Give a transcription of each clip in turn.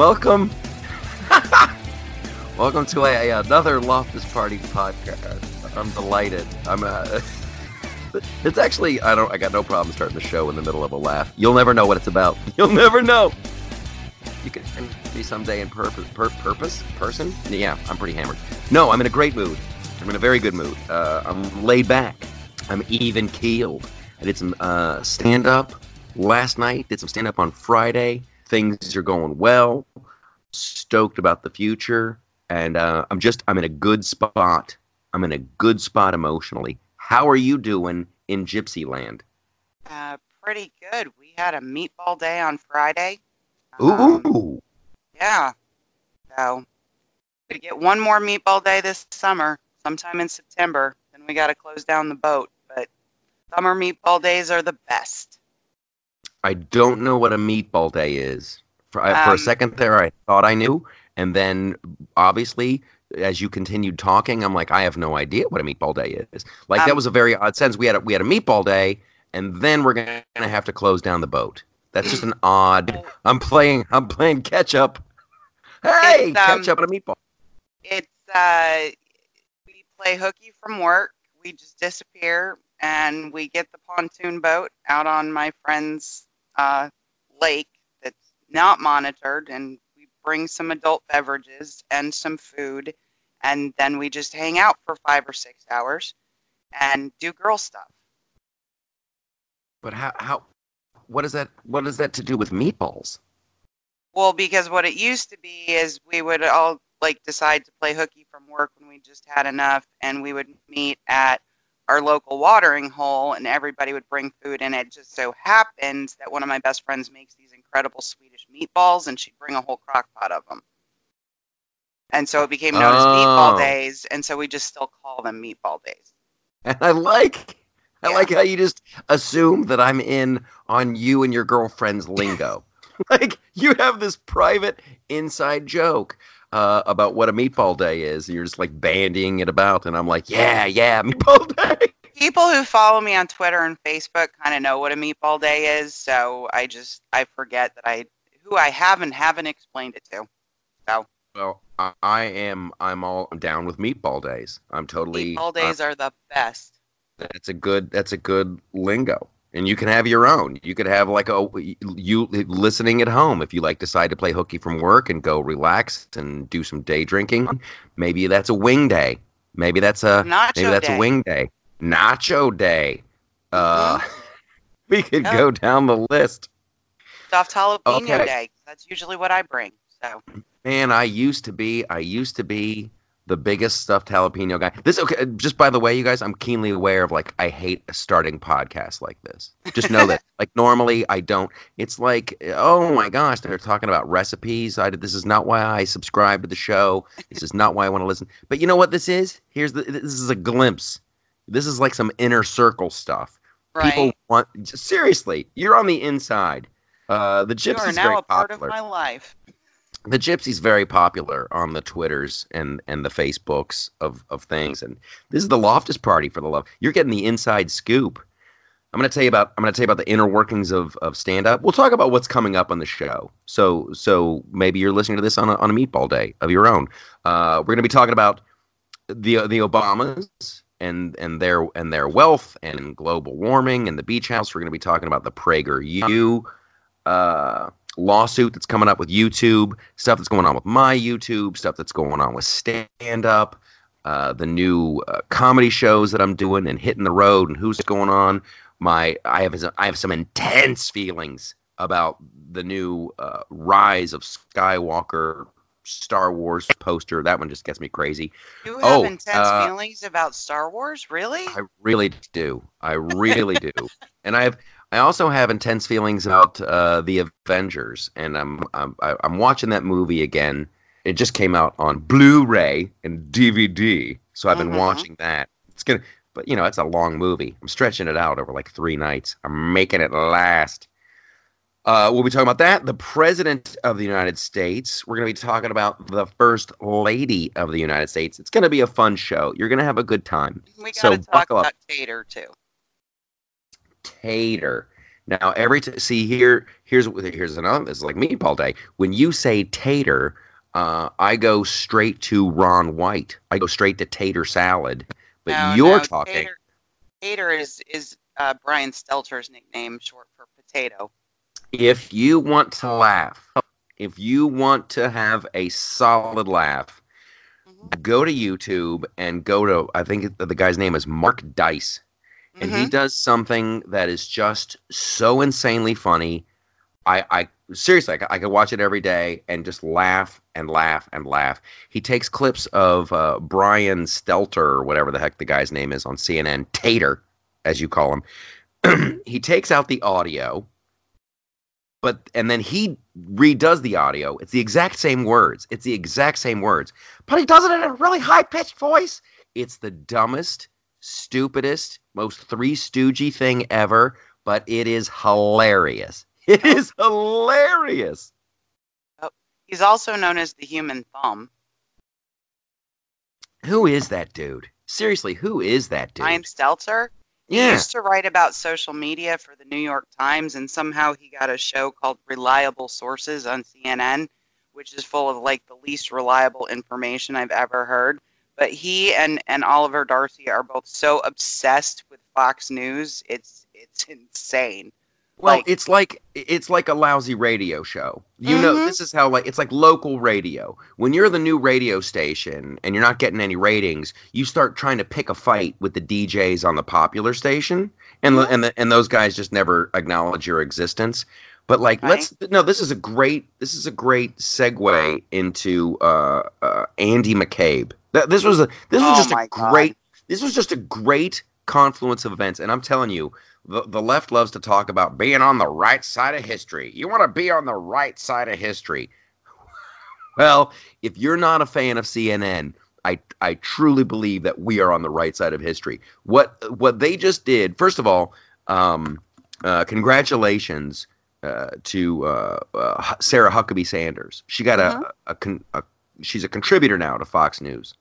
Welcome. Welcome to a, another Loftus Party podcast. I'm delighted. I'm uh, it's actually I don't I got no problem starting the show in the middle of a laugh. You'll never know what it's about. You'll never know. You can be someday in purpose, pur- purpose, person. Yeah, I'm pretty hammered. No, I'm in a great mood. I'm in a very good mood. Uh, I'm laid back. I'm even keeled. I did some uh, stand up last night. Did some stand up on Friday. Things are going well. Stoked about the future, and uh, I'm just I'm in a good spot. I'm in a good spot emotionally. How are you doing in Gypsy Land? Uh, pretty good. We had a meatball day on Friday. Ooh. Um, yeah. So we get one more meatball day this summer, sometime in September. Then we got to close down the boat. But summer meatball days are the best. I don't know what a meatball day is. For, I for a Um, second there, I thought I knew, and then obviously, as you continued talking, I'm like, I have no idea what a meatball day is. Like that Um, was a very odd sense. We had a, we had a meatball day, and then we're gonna have to close down the boat. That's just an odd. I'm playing. I'm playing catch up. Hey, um, catch up on a meatball. It's uh, we play hooky from work. We just disappear, and we get the pontoon boat out on my friend's uh, lake not monitored, and we bring some adult beverages and some food, and then we just hang out for five or six hours and do girl stuff. But how how what is that? What is that to do with meatballs? Well, because what it used to be is we would all like decide to play hooky from work when we just had enough, and we would meet at our local watering hole, and everybody would bring food. And it just so happens that one of my best friends makes these incredible Swedish meatballs, and she'd bring a whole crock pot of them. And so it became known as Meatball Oh. Days, and so we just still call them Meatball Days. And I like I Yeah. like how you just assume that I'm in on you and your girlfriend's lingo. like you have this private inside joke uh, about what a meatball day is, and you're just like bandying it about, and I'm like, yeah, yeah, meatball day. People who follow me on Twitter and Facebook kind of know what a Meatball Day is, so I just I forget that I who I have and haven't explained it to. So Well, I, am. I'm all I'm down with meatball days. I'm totally. Meatball days are the best. That's a good. That's a good lingo. And you can have your own. You could have like a you listening at home if you like decide to play hooky from work and go relax and do some day drinking. Maybe that's a wing day. Maybe that's a Nacho maybe that's day. a wing day. Nacho day. Uh, we could go down the list. Stuffed jalapeno Okay. day. That's usually what I bring. So Man, I used to be. I used to be the biggest stuffed jalapeno guy. This okay. Just by the way, you guys, I'm keenly aware of like I hate starting podcasts like this. Just know that. Like normally I don't. It's like oh my gosh, they're talking about recipes. I this is not why I subscribe to the show. This is not why I want to listen. But you know what this is? Here's the. This is a glimpse. This is like some inner circle stuff. right. People want seriously. You're on the inside. Uh, the you are now a part popular. of my life. the gypsy's very popular on the twitters and and the facebooks of of things and this is the loftus party for the love you're getting the inside scoop. I'm going to tell you about i'm going to tell you about the inner workings of of stand up we'll talk about what's coming up on the show. So so maybe you're listening to this on a, on a meatball day of your own. Uh, we're going to be talking about the the obamas and and their and their wealth and global warming and the beach house. We're going to be talking about the prager u uh lawsuit that's coming up with YouTube, stuff that's going on with my YouTube, stuff that's going on with stand up, uh, the new uh, comedy shows that I'm doing and hitting the road and who's going on. My I have I have some intense feelings about the new uh, rise of Skywalker Star Wars poster. That one just gets me crazy. You have Oh, intense uh, feelings about Star Wars, really? I really do. I really do. And I have I also have intense feelings about uh, the Avengers, and I'm I'm I'm watching that movie again. It just came out on Blu-ray and DVD, so I've been Mhm. watching that. It's gonna, but you know, it's a long movie. I'm stretching it out over like three nights. I'm making it last. Uh, we'll be talking about that. The President of the United States. We're going to be talking about the First Lady of the United States. It's going to be a fun show. You're going to have a good time. we so gotta talk buckle up. about Tater too. Tater. Now every t- see here here's here's another this is like me Paul day. When you say tater, uh, I go straight to Ron White. I go straight to tater salad. But No, you're no, talking Tater, Tater is is uh, Brian Stelter's nickname, short for potato. if you want to laugh, if you want to have a solid laugh, Mhm. go to YouTube and go to I think the guy's name is Mark Dice. And he Mhm. does something that is just so insanely funny. I, I seriously, I could watch it every day and just laugh and laugh and laugh. He takes clips of uh, Brian Stelter or whatever the heck the guy's name is on CNN, Tater, as you call him. he takes out the audio, but and then he redoes the audio. It's the exact same words. It's the exact same words, but he does it in a really high pitched voice. It's the dumbest stupidest, most Three Stoogey thing ever, but it is hilarious. It oh. is hilarious. Oh, he's also known as the human thumb. Who is that dude? Seriously, who is that dude? Brian Stelter. He yeah. used to write about social media for the New York Times, and somehow he got a show called Reliable Sources on CNN, which is full of like the least reliable information I've ever heard. But he and, and Oliver Darcy are both so obsessed with Fox News, it's it's insane. Well, like- it's like it's like a lousy radio show. You know, Mhm. this is how like it's like local radio. When you're the new radio station and you're not getting any ratings, you start trying to pick a fight with the DJs on the popular station, and Mhm. and the, and those guys just never acknowledge your existence. But like, Right. let's no. This is a great. This is a great segue into uh, uh, Andy McCabe. Th- This was a. This was Oh just a God. great. This was just a great confluence of events, and I'm telling you, the, the left loves to talk about being on the right side of history. You want to be on the right side of history. Well, if you're not a fan of CNN, I I truly believe that we are on the right side of history. What what they just did, first of all, um, uh, congratulations uh, to uh, uh, Sarah Huckabee Sanders. She got Mhm. a, a, con- a she's a contributor now to Fox News.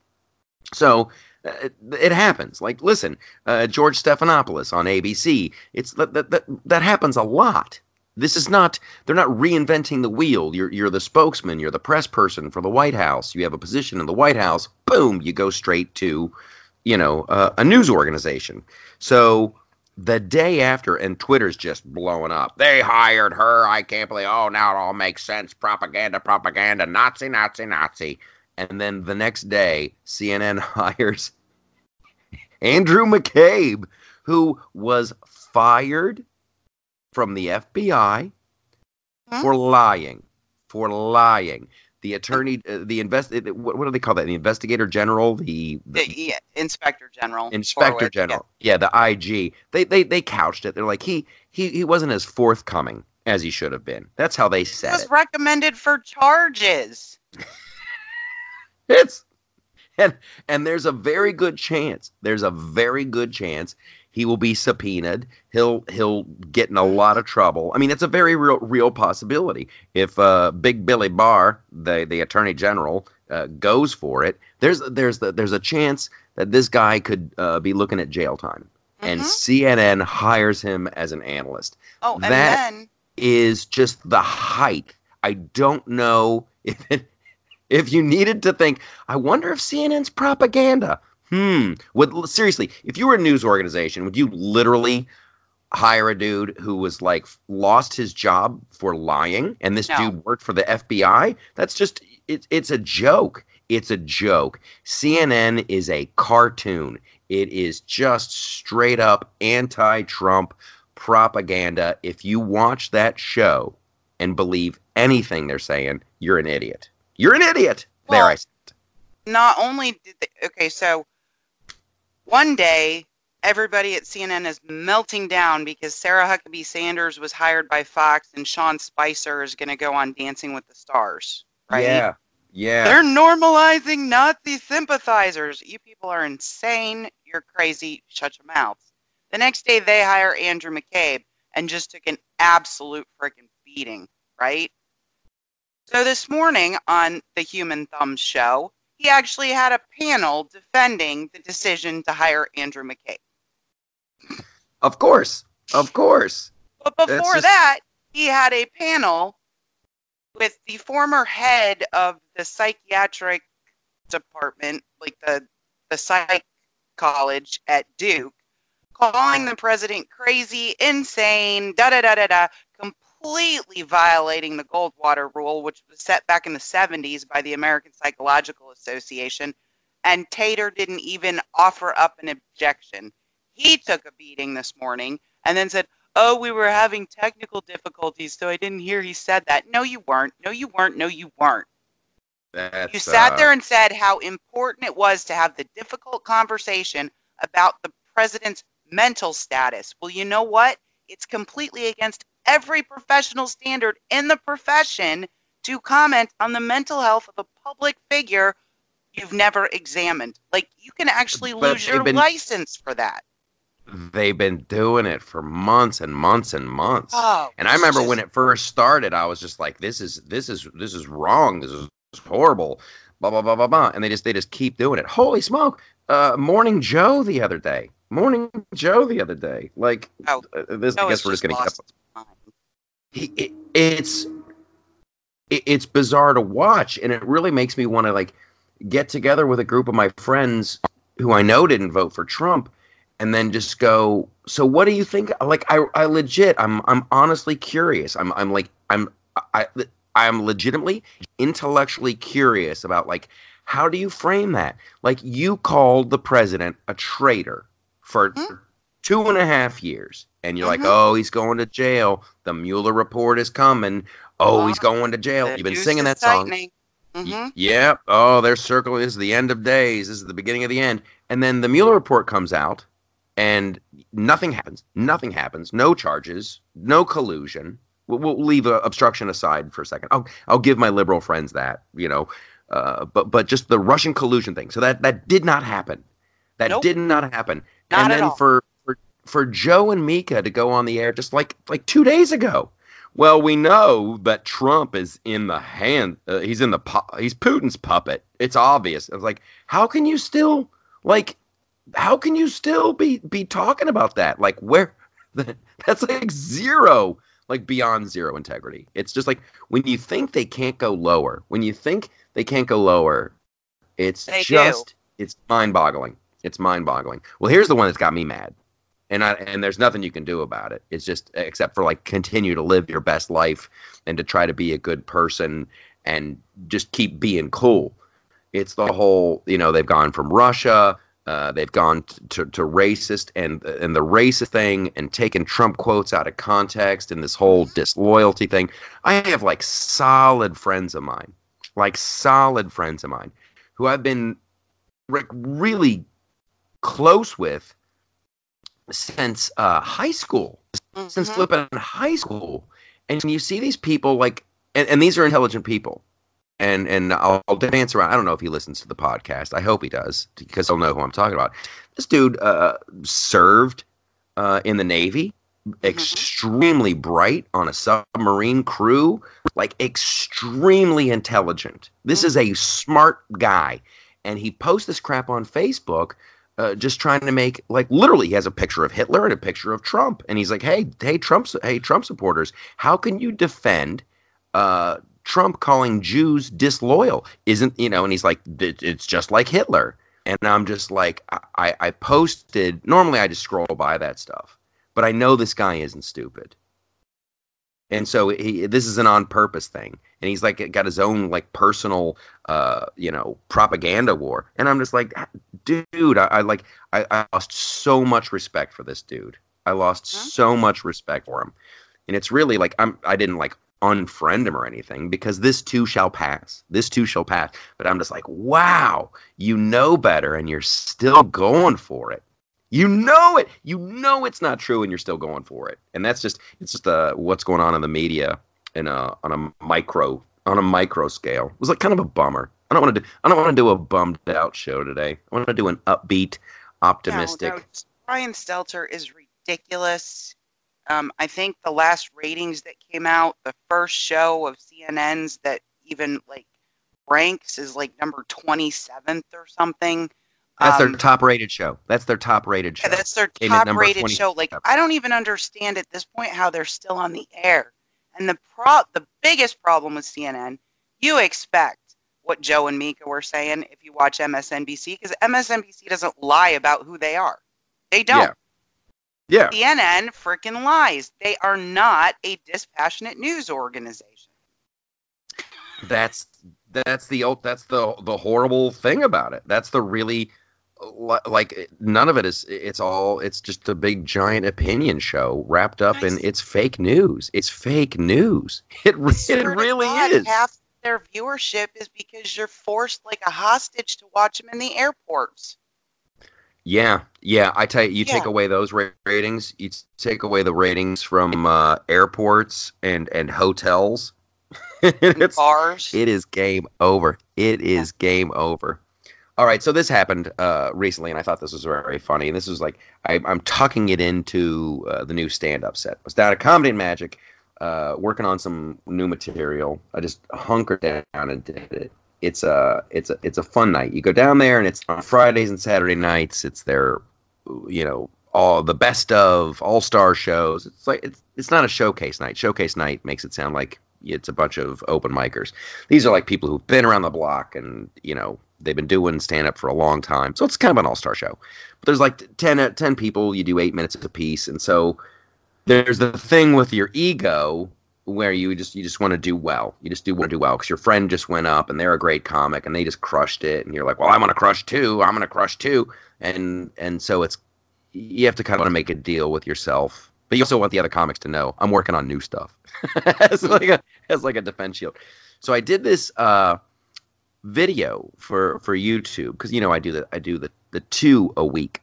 So uh, it, it happens. Like, listen, uh, George Stephanopoulos on ABC. It's that, that that that happens a lot. This is not. They're not reinventing the wheel. You're you're the spokesman. You're the press person for the White House. You have a position in the White House. Boom, you go straight to, you know, uh, a news organization. So the day after, and Twitter's just blowing up. They hired her. I can't believe. Oh, now it all makes sense. Propaganda, propaganda. Nazi, Nazi, Nazi. And then the next day, CNN hires Andrew McCabe, who was fired from the FBI Huh? for lying. For lying. The attorney, uh, the invest, uh, what, what do they call that? The investigator general, the, the The yeah, Inspector General. inspector yeah. general, yeah. the IG. They they they couched it. They're like he he he wasn't as forthcoming as he should have been. That's how they He said was it. recommended for charges. It's and and there's a very good chance. There's a very good chance he will be subpoenaed. He'll he'll get in a lot of trouble. I mean, it's a very real real possibility. If uh, Big Billy Barr, the the Attorney General, uh, goes for it, there's there's the, there's a chance that this guy could uh, be looking at jail time. And Mhm. CNN hires him as an analyst. Oh, and that- then Is just the height. I don't know if it, if you needed to think. I wonder if CNN's propaganda. Hmm. Would seriously, if you were a news organization, would you literally hire a dude who was like lost his job for lying, and this No. dude worked for the FBI? That's just it's it's a joke. It's a joke. CNN is a cartoon. It is just straight up anti-Trump propaganda. If you watch that show and believe anything they're saying, you're an idiot. You're an idiot. there I said. not only did they, okay, so one day everybody at CNN is melting down because Sarah Huckabee Sanders was hired by Fox and Sean Spicer is going to go on Dancing with the Stars, right? Yeah. Yeah. They're normalizing Nazi sympathizers. You people are insane. You're crazy. Shut your mouths. The next day, they hire Andrew McCabe and just took an absolute freaking beating, right? So this morning on the Human Thumbs show, he actually had a panel defending the decision to hire Andrew McCabe. Of course. Of course. But before just- that, he had a panel with the former head of the psychiatric department, like the the psych college at Duke, calling the president crazy, insane, da da da da da, completely violating the Goldwater rule, which was set back in the 70s by the American Psychological Association. And Tater didn't even offer up an objection. He took a beating this morning and then said, Oh, we were having technical difficulties, so I didn't hear he said that. No, you weren't. No, you weren't. No, you weren't. That's, You sat uh, there and said how important it was to have the difficult conversation about the president's mental status. Well, you know what? It's completely against every professional standard in the profession to comment on the mental health of a public figure you've never examined. Like, you can actually But lose your been- license for that. they've been doing it for months and months and months. Oh, And I remember just- when it first started, I was just like, "This is this is this is wrong. This is horrible." Blah blah blah blah blah. And they just they just keep doing it. Holy smoke! Uh, Morning Joe the other day. Morning Joe the other day. Like Oh, uh, this. I guess we're just just gonna get lost his mind. he, it, it's it, it's bizarre to watch and it really makes me want to like get together with a group of my friends who I know didn't vote for Trump and then just go so what do you think like I I legit I'm I'm honestly curious I'm I'm like I'm I I'm legitimately intellectually curious about like how do you frame that like you called the president a traitor for Hmm. two and a half years and you're like Mhm. oh he's going to jail the Mueller report is coming oh he's Uh, going to jail The you've been singing that song tightening. Y-. Yeah. Oh, they're circling. This is the end of days. This is the beginning of the end. And then the Mueller report comes out, and nothing happens. Nothing happens. No charges. No collusion. We'll, we'll leave uh, obstruction aside for a second. I'll I'll give my liberal friends that. You know, uh, but but just the Russian collusion thing. So that that did not happen. That Nope. did not happen. Not and at then all. for for Joe and Mika to go on the air just like like two days ago. Well, we know that Trump is in the hand. Uh, he's in the. Pu- he's Putin's puppet. It's obvious. I was like, how can you still like? How can you still be be talking about that? Like, where? That's like zero, like beyond zero integrity. It's just like when you think they can't go lower. When you think they can't go lower, it's They do. just it's mind-boggling. It's mind-boggling. Well, here's the one that's got me mad and I, and there's nothing you can do about it. It's just except for like continue to live your best life and to try to be a good person and just keep being cool. It's the whole, you know, they've gone from Russia, uh, they've gone t- to, to racist and and the racist thing and taken Trump quotes out of context and this whole disloyalty thing. I have like solid friends of mine, like solid friends of mine, who I've been re- really close with since uh, high school, since Mhm. flipping high school, and you see these people like, and, and these are intelligent people, and and I'll, I'll dance around. I don't know if he listens to the podcast. I hope he does because he'll know who I'm talking about. This dude uh, served uh, in the Navy, extremely bright on a submarine crew, like extremely intelligent. This is a smart guy, and he posts this crap on Facebook uh, just trying to make like literally he has a picture of Hitler and a picture of Trump. And he's like hey hey Trump hey Trump supporters how can you defend uh, Trump calling Jews disloyal? Isn't you know and he's like it's just like Hitler. And I'm just like I I posted normally I just scroll by that stuff but I know this guy isn't stupid and so he this is an on purpose thing. And he's like got his own like personal uh you know propaganda war. And i'm just like dude i, I like I, I lost so much respect for this dude. I lost Huh? so much respect for him. And it's really like i'm i didn't like unfriend him or anything because this too shall pass. This too shall pass. But i'm just like wow you know better and you're still going for it you know it. You know it's not true and you're still going for it. And that's just it's just uh, what's going on in the media in a on a micro on a micro scale. It was like kind of a bummer. I don't want to do i don't want to do a bummed out show today. I want to do an upbeat optimistic No, no, Brian Stelter is ridiculous. Um, I think the last ratings that came out, the first show of CNN's that even like ranks is like number 27th or something. That's their Um, top rated show. That's their top rated show. Yeah, that's their Came top rated show. Like I don't even understand at this point how they're still on the air. And the pro the biggest problem with CNN, you expect what Joe and Mika were saying if you watch MSNBC because MSNBC doesn't lie about who they are. They don't. yeah. CNN freaking lies. They are not a dispassionate news organization. That's that's the ult- that's the the horrible thing about it. That's the really like none of it is it's all it's just a big giant opinion show wrapped up in it's fake news. It's fake news. It it really God, is. Half their viewership is because you're forced like a hostage to watch them in the airports. Yeah, yeah. I tell you, you take away those ra- ratings, you take away the ratings from uh, airports and and hotels. it's bars. it is game over. It is game over. All right, so this happened uh, recently, and I thought this was very funny. And this was like I, I'm tucking it into uh, the new stand-up set. I was down at Comedy and Magic, uh, working on some new material. I just hunkered down and did it. It's a it's a it's a fun night. You go down there, and it's on Fridays and Saturday nights. It's their, you know, all the best of all star shows. It's like it's it's not a showcase night. Showcase night makes it sound like it's a bunch of open micers. These are like people who've been around the block and you know they've been doing stand up for a long time. So it's kind of an all star show. But there's like 10, uh, 10 people. You do eight minutes a piece, and so there's the thing with your ego where you just you just want to do well. You just do want to do well because your friend just went up and they're a great comic and they just crushed it, and you're like, well, I'm gonna crush too. I'm gonna crush too, and and so it's you have to kind of make a deal with yourself, but you also want the other comics to know I'm working on new stuff as like a as like a defense shield. So I did this uh, video for for YouTube because you know I do the I do the the two a week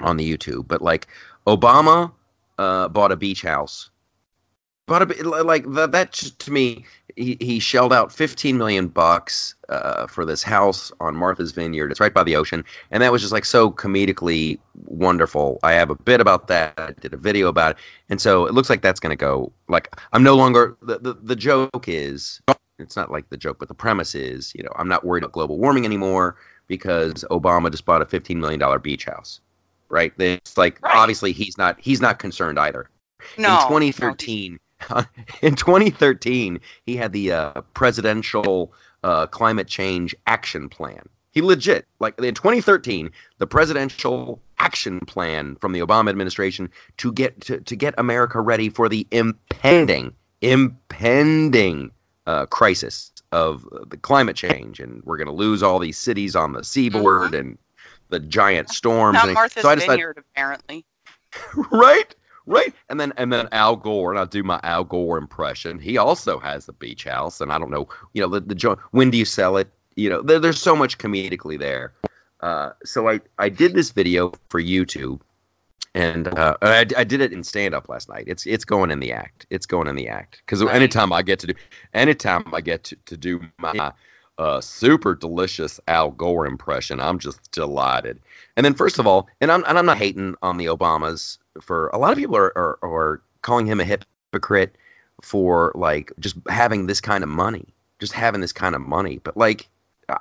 on the YouTube, but like Obama uh, bought a beach house. Bought a like that. That just, to me, he, he shelled out 15 million bucks uh, for this house on Martha's Vineyard. It's right by the ocean, and that was just like so comedically wonderful. I have a bit about that. I did a video about it, and so it looks like that's going to go. Like I'm no longer the, the the joke is it's not like the joke, but the premise is you know I'm not worried about global warming anymore because Obama just bought a 15 million dollar beach house. Right? It's like Right. obviously he's not he's not concerned either no, in 2013 in 2013 he had the uh, presidential uh, climate change action plan he legit like in 2013 the presidential action plan from the obama administration to get to, to get america ready for the impending impending uh, crisis of the climate change and we're going to lose all these cities on the seaboard and the giant storms and Martha's so I decided, Vineyard, apparently. right right and then and then al gore and i'll do my al gore impression. He also has a beach house and i don't know you know the, the jo- when do you sell it? You know there, there's so much comedically there. Uh, so i i did this video for youtube and uh, I, I did it in stand up last night. It's it's going in the act. It's going in the act because Nice. anytime I get to do anytime I get to, to do my uh, super delicious Al Gore impression, I'm just delighted. And then first of all, and I'm and I'm not hating on the Obamas for a lot of people are are, are calling him a hypocrite for like just having this kind of money, just having this kind of money. But like,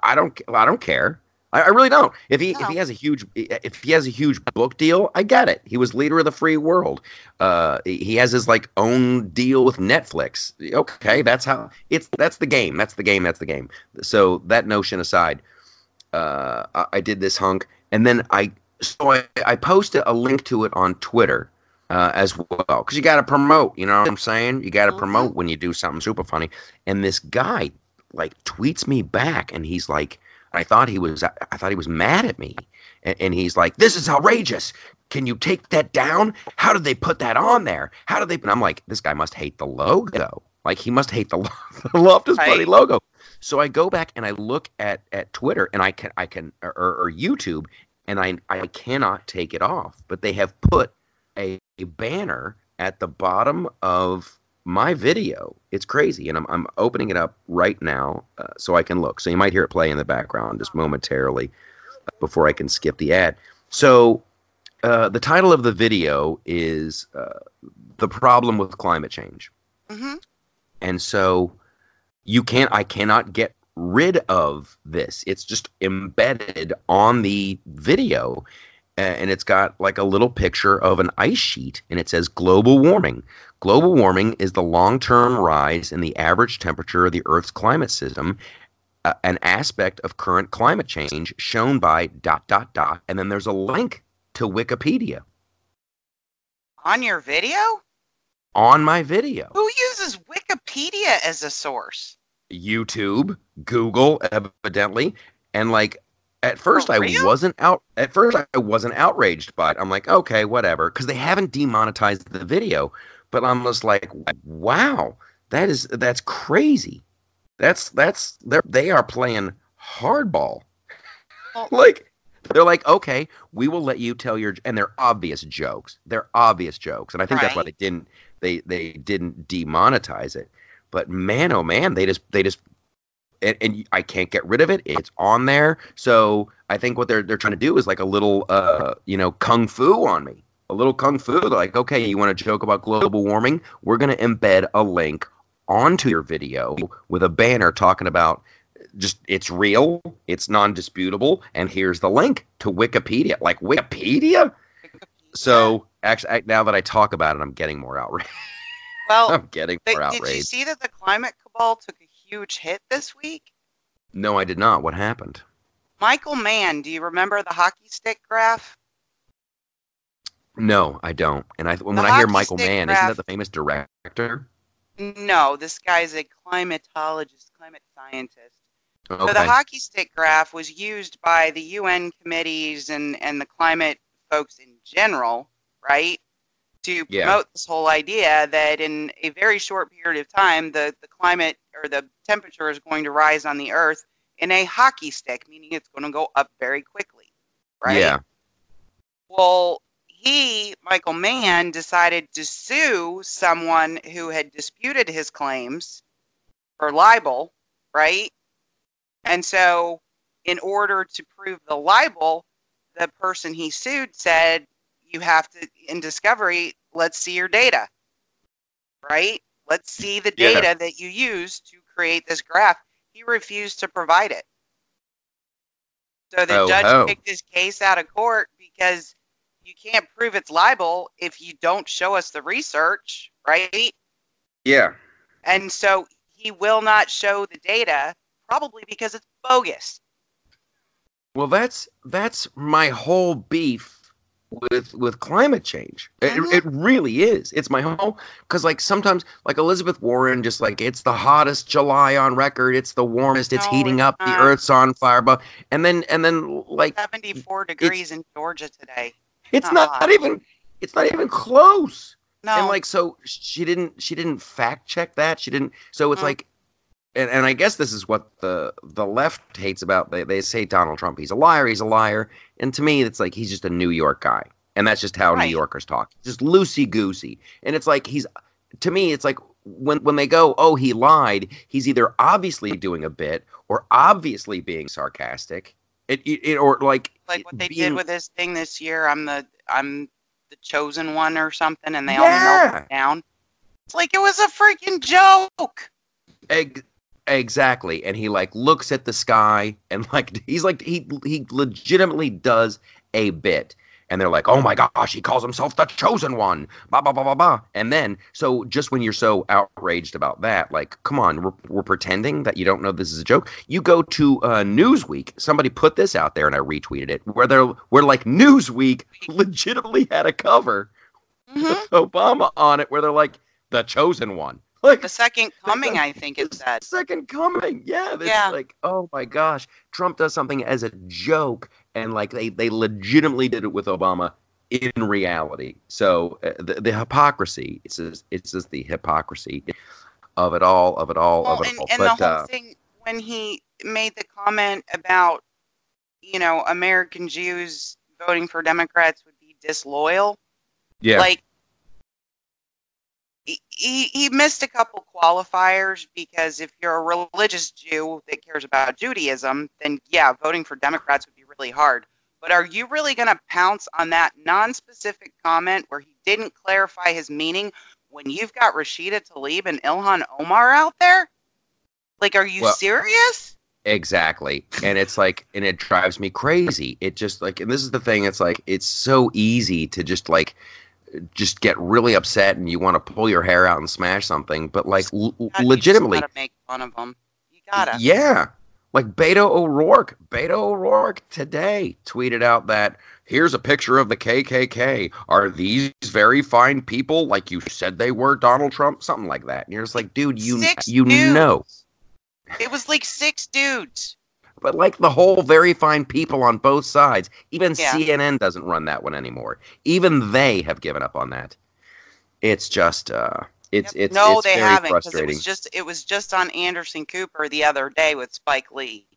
I don't I don't care. I, I really don't. If he if he has a huge if he has a huge book deal, I get it. He was leader of the free world. Uh, he has his like own deal with Netflix. Okay, that's how it's that's the game. That's the game. That's the game. So that notion aside, uh, I, I did this hunk, and then I so I, I posted a link to it on Twitter uh, as well because you got to promote. You know what I'm saying? You got to Mhm. promote when you do something super funny. And this guy like tweets me back, and he's like, I thought he was I thought he was mad at me, and, and he's like, this is outrageous. Can you take that down? How did they put that on there? How did they? And I'm like, this guy must hate the logo. Like he must hate the, lo- the Loftus Party logo. So I go back and I look at at Twitter and I can I can or, or YouTube and I I cannot take it off. But they have put a, a banner at the bottom of my video. It's crazy, and I'm I'm opening it up right now uh, so I can look. So you might hear it play in the background just momentarily before I can skip the ad. So uh, the title of the video is uh, the problem with climate change hmm and so you can't i cannot get rid of this. It's just embedded on the video, and it's got like a little picture of an ice sheet, and it says global warming. Global warming is the long term rise in the average temperature of the Earth's climate system, uh, an aspect of current climate change shown by dot dot dot. And then there's a link to Wikipedia On your video? on my video. Who uses Wikipedia as a source? YouTube, Google, evidently, and like at first I wasn't out. At first I wasn't outraged by it. I'm like, okay, whatever, because they haven't demonetized the video. But I'm just like, wow, that is that's crazy. That's that's they're, they are playing hardball. Like they're like, okay, we will let you tell your and they're obvious jokes. They're obvious jokes, and I think that's why they didn't they they didn't demonetize it. But man, oh man, they just they just and, and I can't get rid of it. It's on there. So I think what they're they're trying to do is like a little uh you know kung fu on me. A little kung fu. They're like, okay, you want to joke about global warming? We're gonna embed a link onto your video with a banner talking about just it's real, it's non-disputable, and here's the link to Wikipedia. Like Wikipedia. So actually, now that I talk about it, I'm getting more outraged. well, I'm getting But more did you see that the climate cabal took a huge hit this week? No, I did not. What happened? Michael Mann, do you remember the hockey stick graph? No, I don't. And I when I hear Michael Mann, graph- isn't that the famous director? No, this guy's a climatologist, climate scientist. So the hockey stick graph was used by the UN committees and, and the climate folks in general, right? To Yeah. promote this whole idea that in a very short period of time, the, the climate or the temperature is going to rise on the Earth in a hockey stick, meaning it's going to go up very quickly, right? Yeah. Well, he, Michael Mann, decided to sue someone who had disputed his claims for libel, right? And so, in order to prove the libel, the person he sued said, You have to, in discovery, let's see your data, right? Let's see the Yeah. data that you used to create this graph. He refused to provide it. So the Oh, judge ho. kicked his case out of court because you can't prove it's libel if you don't show us the research, right? Yeah. And so he will not show the data, probably because it's bogus. Well, that's that's my whole beef with with climate change. It, Mhm. it really is. It's my whole because like sometimes like Elizabeth Warren just like it's the hottest July on record. It's the warmest. It's No, heating it's up. The not. Earth's on fire. But and then and then like 74 degrees in Georgia today. It's not not, even it's not even close. No, and like so she didn't she didn't fact check that. She didn't so it's Mm. like and, and i guess this is what the the left hates about they, they say donald trump he's a liar he's a liar. And to me it's like he's just a new york guy. And that's just how Right. new yorkers talk. Just loosey goosey and it's like he's to me it's like when when they go oh he lied he's either obviously doing a bit or obviously being sarcastic it, it, it or like like what they did with this thing this year. I'm the I'm the chosen one or something, and they all Yeah. melted down. It's like it was a freaking joke. Ex- exactly and he like looks at the sky and like he's like he he legitimately does a bit and they're like oh my gosh he calls himself the chosen one blah blah blah blah blah and then so just when you're so outraged about that like come on we're, we're pretending that you don't know this is a joke you go to uh, newsweek somebody put this out there and i retweeted it where they're where like newsweek legitimately had a cover hmm with obama on it where they're like the chosen one like The second coming, I think it said. second coming. Yeah, Yeah. like, oh my gosh, Trump does something as a joke, and like they they legitimately did it with Obama in reality. So uh, the the hypocrisy, it's just it's just the hypocrisy of it all, of it all, Well, of it and, all. and but the whole uh, thing when he made the comment about, you know, American Jews voting for Democrats would be disloyal. yeah, Like he, he he missed a couple qualifiers because if you're a religious Jew that cares about Judaism, then yeah, voting for Democrats would be really hard. But are you really going to pounce on that non-specific comment where he didn't clarify his meaning when you've got Rashida Tlaib and Ilhan Omar out there? Like, are you Well- serious? Exactly. And it's like, and it drives me crazy. It just like, and this is the thing. It's like, it's so easy to just like, just get really upset and you want to pull your hair out and smash something. But like, l- God, you legitimately, gotta make fun of them. You gotta. yeah. Like Beto O'Rourke, Beto O'Rourke today tweeted out that here's a picture of the KKK. Are these very fine people like you said they were, Donald Trump? Something like that. And you're just like, dude, you Six you dudes. know. It was like six dudes. But like the whole very fine people on both sides, even Yeah. CNN doesn't run that one anymore. Even they have given up on that. It's just uh it's it's no, it's they haven't because it was just it was just on Anderson Cooper the other day with Spike Lee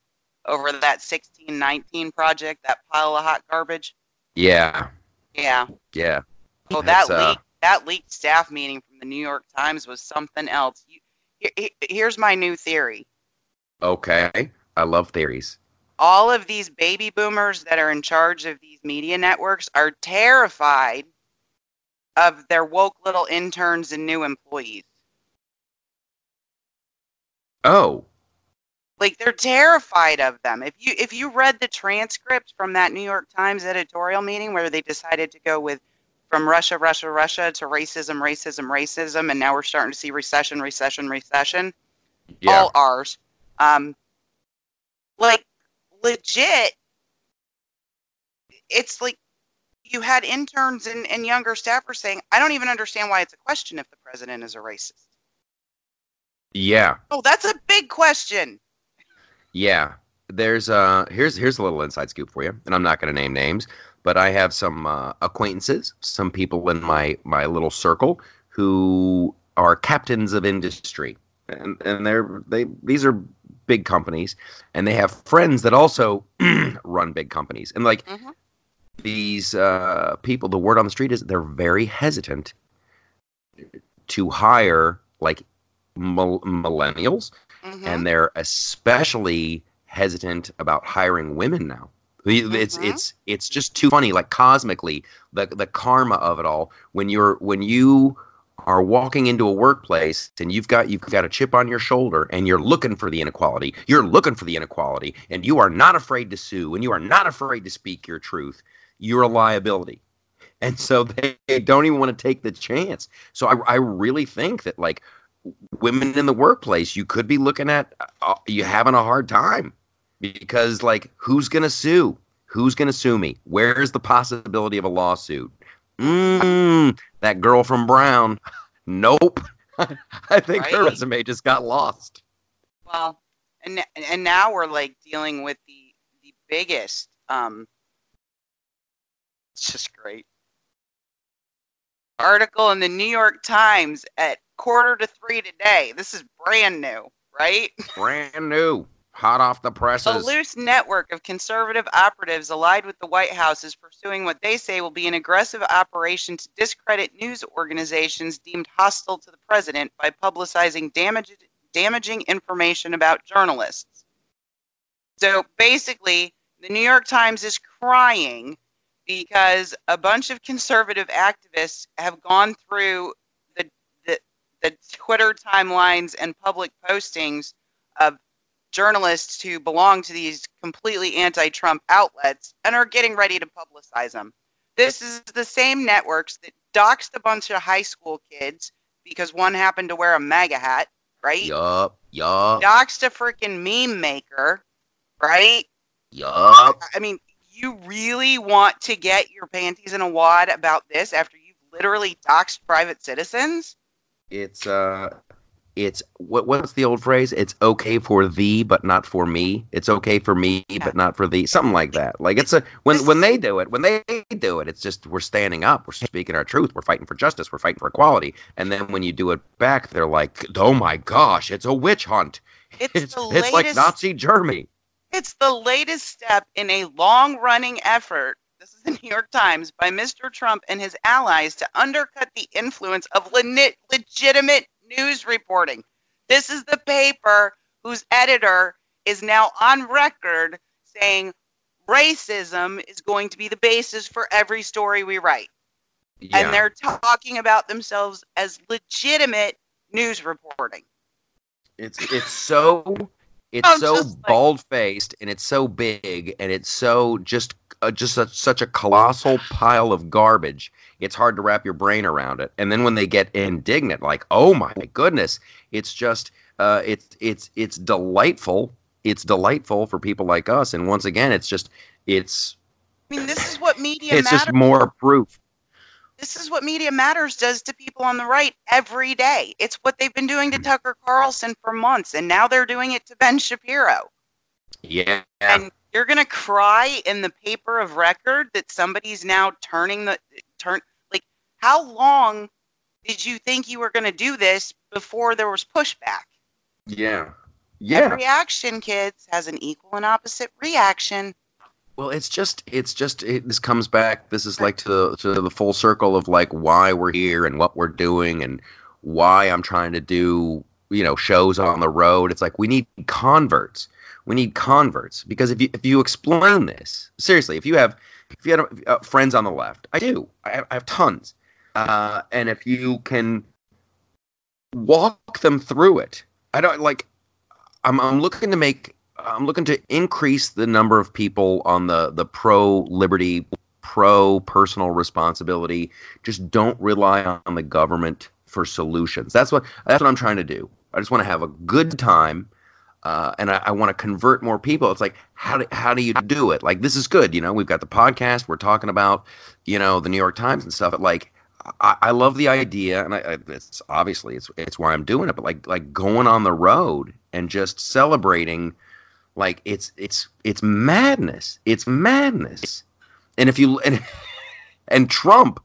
over that sixteen nineteen project, that pile of hot garbage. yeah. Yeah. Yeah. Oh, that uh, leak that leaked staff meeting from the New York Times was something else. You, here- here's my new theory. Okay. I love theories. All of these baby boomers that are in charge of these media networks are terrified of their woke little interns and new employees. Oh. like they're terrified of them. If you if you read the transcript from that New York Times editorial meeting where they decided to go with from Russia, Russia, Russia to racism, racism, racism, and now we're starting to see recession, recession, recession, Yeah. all ours. Um, like legit, it's like you had interns and, and younger staffers saying, "I don't even understand why it's a question if the president is a racist." yeah. Oh, that's a big question. Yeah. There's uh here's here's a little inside scoop for you, and I'm not going to name names, but I have some uh, acquaintances, some people in my my little circle who are captains of industry, and and they're they these are big companies, and they have friends that also run big companies, and like Mhm. These uh, people, the word on the street is they're very hesitant to hire like mil- millennials Mhm. and they're especially hesitant about hiring women now. It's Mhm. it's it's just too funny. Like cosmically, the the karma of it all. When you're when you are walking into a workplace and you've got you've got a chip on your shoulder and you're looking for the inequality, you're looking for the inequality, and you are not afraid to sue and you are not afraid to speak your truth. You're a liability. And so they, they don't even want to take the chance. So I, I really think that like women in the workplace, you could be looking at uh, you having a hard time because like who's gonna sue? Who's gonna sue me? Where's the possibility of a lawsuit? Mm, that girl from Brown. Nope. I think her resume just got lost. Well, and and now we're like dealing with the the biggest. Um, it's just great article in the New York Times at quarter to three today. This is brand new, right? Brand new, hot off the presses. A loose network of conservative operatives allied with the White House is pursuing what they say will be an aggressive operation to discredit news organizations deemed hostile to the president by publicizing damage, damaging information about journalists. So basically, the New York Times is crying because a bunch of conservative activists have gone through the, the, the Twitter timelines and public postings of journalists who belong to these completely anti-Trump outlets and are getting ready to publicize them. This is the same networks that doxed a bunch of high school kids because one happened to wear a MAGA hat, right? Yup, yup, Doxed a freaking meme maker, right? yup. I mean, you really want to get your panties in a wad about this after you've literally doxed private citizens? It's uh, it's what what's the old phrase? It's okay for thee, but not for me. It's okay for me, but not for thee. Something like that. Like it's a when when they do it, when they do it, it's just we're standing up, we're speaking our truth, we're fighting for justice, we're fighting for equality. And then when you do it back, they're like, oh my gosh, it's a witch hunt. It's, It's it's like Nazi Germany. It's the latest step in a long running effort, this is the New York Times, by Mr. Trump and his allies to undercut the influence of le- legitimate news reporting. This is the paper whose editor is now on record saying racism is going to be the basis for every story we write. Yeah. And they're talking about themselves as legitimate news reporting. It's it's so it's I'm so like- bald faced and it's so big and it's so just uh, just a, such a colossal pile of garbage. It's hard to wrap your brain around it. And then when they get indignant, like, oh my goodness, it's just uh, it's it's it's delightful. It's delightful for people like us. And once again, it's just it's I mean, this is what media it's matters. just more proof. This is what Media Matters does to people on the right every day. It's what they've been doing to hmm. Tucker Carlson for months, and now they're doing it to Ben Shapiro. Yeah. And you're gonna cry in the paper of record that somebody's now turning the turn. Like, how long did you think you were gonna do this before there was pushback? Yeah. Yeah. Every action, kids, has an equal and opposite reaction. Well, it's just, it's just, it, this comes back. This is like to the, to the full circle of like why we're here and what we're doing and why I'm trying to do, you know, shows on the road. It's like we need converts. We need converts because if you if you explain this seriously, if you have if you have uh, friends on the left, I do. I have, I have tons, uh, and if you can walk them through it, I don't like. I'm I'm looking to make I'm looking to increase the number of people on the the pro liberty, pro personal responsibility. Just don't rely on the government for solutions. That's what that's what I'm trying to do. I just want to have a good time, uh, and I, I want to convert more people. It's like how do how do you do it? Like this is good. You know, we've got the podcast. We're talking about you know the New York Times and stuff. But like I, love the idea, and I, it's obviously it's it's why I'm doing it. But like like going on the road and just celebrating, like it's it's it's madness. It's madness. And if you and and Trump,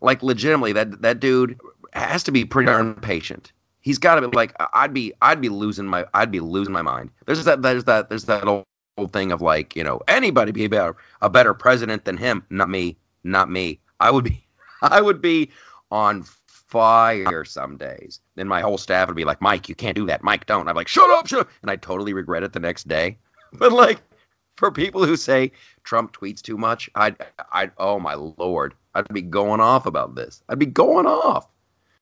like legitimately, that that dude has to be pretty darn patient. He's got to be like I'd be I'd be losing my I'd be losing my mind. There's that there's that there's that old, old thing of like you know anybody be a better a better president than him. Not me. Not me. I would be I would be on fire some days. Then my whole staff would be like, Mike, you can't do that. Mike, don't. I'm like, shut up, shut up. And I totally regret it the next day. But like, for people who say Trump tweets too much, I'd, I'd, oh my lord, I'd be going off about this. I'd be going off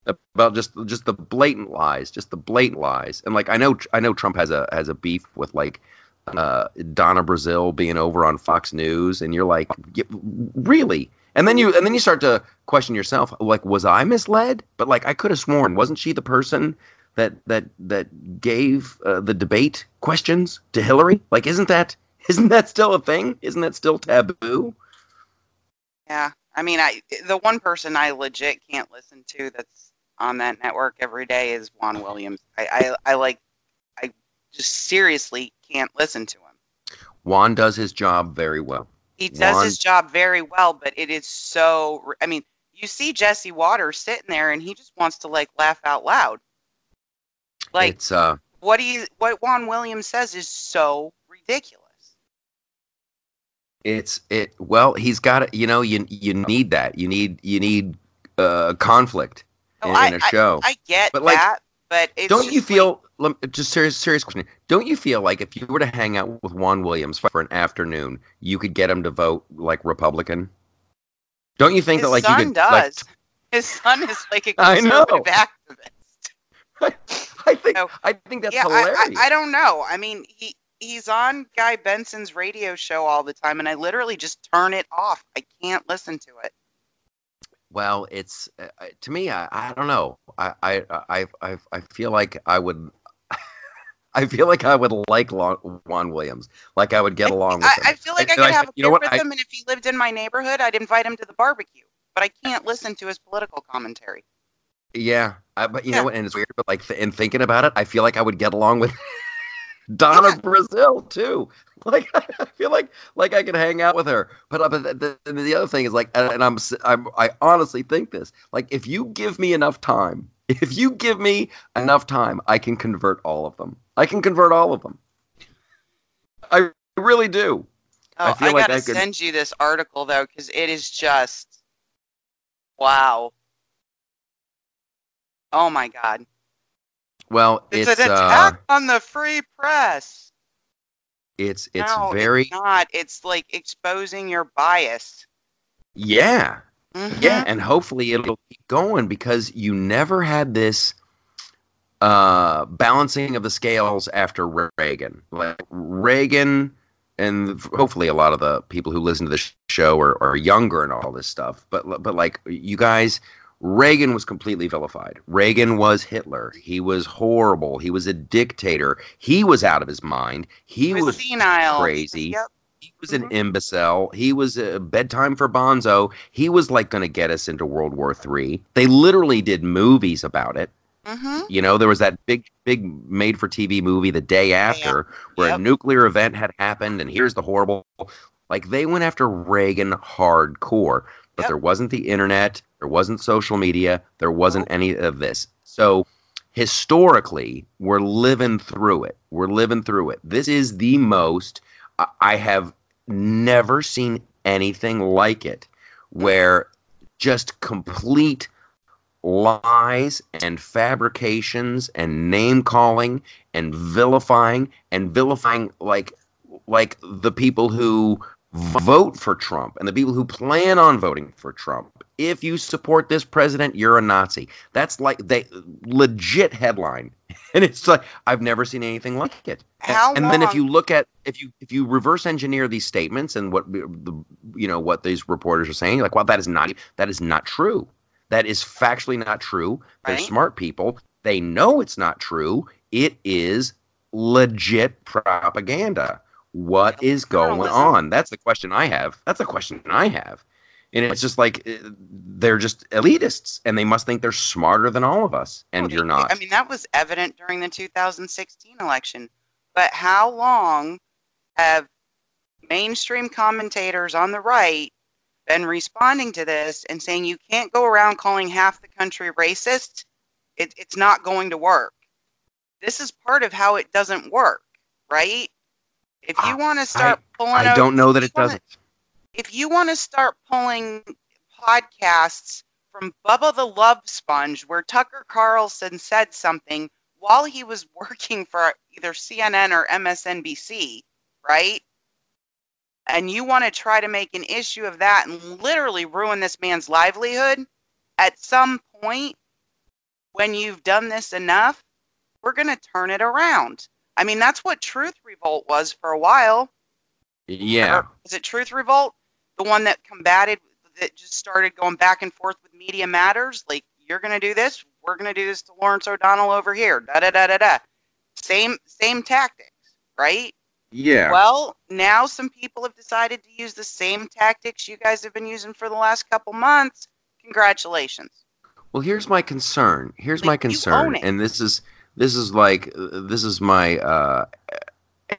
about just, just the blatant lies, just the blatant lies. And like, I know, I know Trump has a, has a beef with like, uh, Donna Brazile being over on Fox News, and you're like, really? And then you and then you start to question yourself, like, was I misled? But like, I could have sworn, wasn't she the person that that that gave uh, the debate questions to Hillary? Like, isn't that isn't that still a thing? Isn't that still taboo? Yeah, I mean, I the one person I legit can't listen to that's on that network every day is Juan Williams. I I, I like, I just seriously can't listen to him. Juan does his job very well. He does his job very well, but it is so. I mean, you see Jesse Watters sitting there, and he just wants to like laugh out loud. Like it's uh, what he what Juan Williams says is so ridiculous. it's it. Well, he's got it. You know, you you need that. You need you need uh conflict Oh, in, I, in a show. I, I get But, like, that, but it's don't you like- feel lem- just serious serious question don't you feel like if you were to hang out with juan williams for an afternoon you could get him to vote like republican don't you think that like son you could does? His son is like a I know. conservative activist. i think No. i think that's yeah, I, hilarious I, I don't know. I mean, he he's on Guy Benson's radio show all the time, and I literally just turn it off. I can't listen to it. Well it's uh, uh, to me i, I don't know I, I i i i feel like i would I feel like I would like Lon- Juan Williams, like I would get along with I, him. I feel like I could have a you know what? with I- him, and if he lived in my neighborhood, I'd invite him to the barbecue. But I can't listen to his political commentary. Yeah, I, but you Yeah. know what? And it's weird, but like, th- in thinking about it, I feel like I would get along with Donna Yeah. Brazile too. Like, I feel like like I could hang out with her. But, uh, but the, the, the other thing is like, and I'm I'm I honestly think this. Like, if you give me enough time, if you give me enough time, I can convert all of them. I can convert all of them. I really do. Oh, I I, feel like gotta I could- send you this article though, because it is just wow. Oh my god! Well, It's, it's an uh, attack on the free press. it's it's no, very It's not. It's like exposing your bias. yeah. Mhm. Yeah, and hopefully it'll keep going because you never had this uh, balancing of the scales after Reagan. Like Reagan, and hopefully a lot of the people who listen to the show are, are younger and all this stuff. But but like you guys, Reagan was completely vilified. Reagan was Hitler. He was horrible. He was a dictator. He was out of his mind. He, He was, was senile. crazy. Yep. he was an Mhm. imbecile. He was a bedtime for Bonzo. He was like going to get us into World War III. They literally did movies about it. Mm-hmm. You know, there was that big, big made for TV movie the day after where Yep. a nuclear event had happened, and here's the horrible. Like they went after Reagan hardcore, but Yep. there wasn't the internet, there wasn't social media, there wasn't any of this. So historically, we're living through it. We're living through it. This is the most I- have never seen anything like it, where just complete lies and fabrications and name calling and vilifying and vilifying like like the people who vote for Trump and the people who plan on voting for Trump. If you support this president, you're a Nazi. That's like they legit headline. And it's like I've never seen anything like it. And- How and then if you look at if you if you reverse engineer these statements and what the you know what these reporters are saying, like, well, that is not that is not true. That is factually not true. They're Right. smart people. They know it's not true. It is legit propaganda. What is going on? That's the question I have. That's the question I have. And it's just like uh, they're just elitists and they must think they're smarter than all of us. And Well, you're not. I mean, that was evident during the 2016 election. But how long have mainstream commentators on the right been responding to this and saying you can't go around calling half the country racist? It, it's not going to work. This is part of how it doesn't work, right? If you want to start pulling, I don't know that it doesn't. If you want to start pulling podcasts from Bubba the Love Sponge, where Tucker Carlson said something while he was working for either CNN or MSNBC, right? And you want to try to make an issue of that and literally ruin this man's livelihood, at some point, when you've done this enough, we're going to turn it around. I mean, that's what Truth Revolt was for a while. Yeah. Or was it Truth Revolt? The one that combated, that just started going back and forth with Media Matters? Like, you're going to do this, we're going to do this to Lawrence O'Donnell over here. Da da da da da. Same, same tactics, right? Yeah. Well, now some people have decided to use the same tactics you guys have been using for the last couple months. Congratulations. Well, here's my concern. Here's my Like, you concern, and this is this is like this is my uh,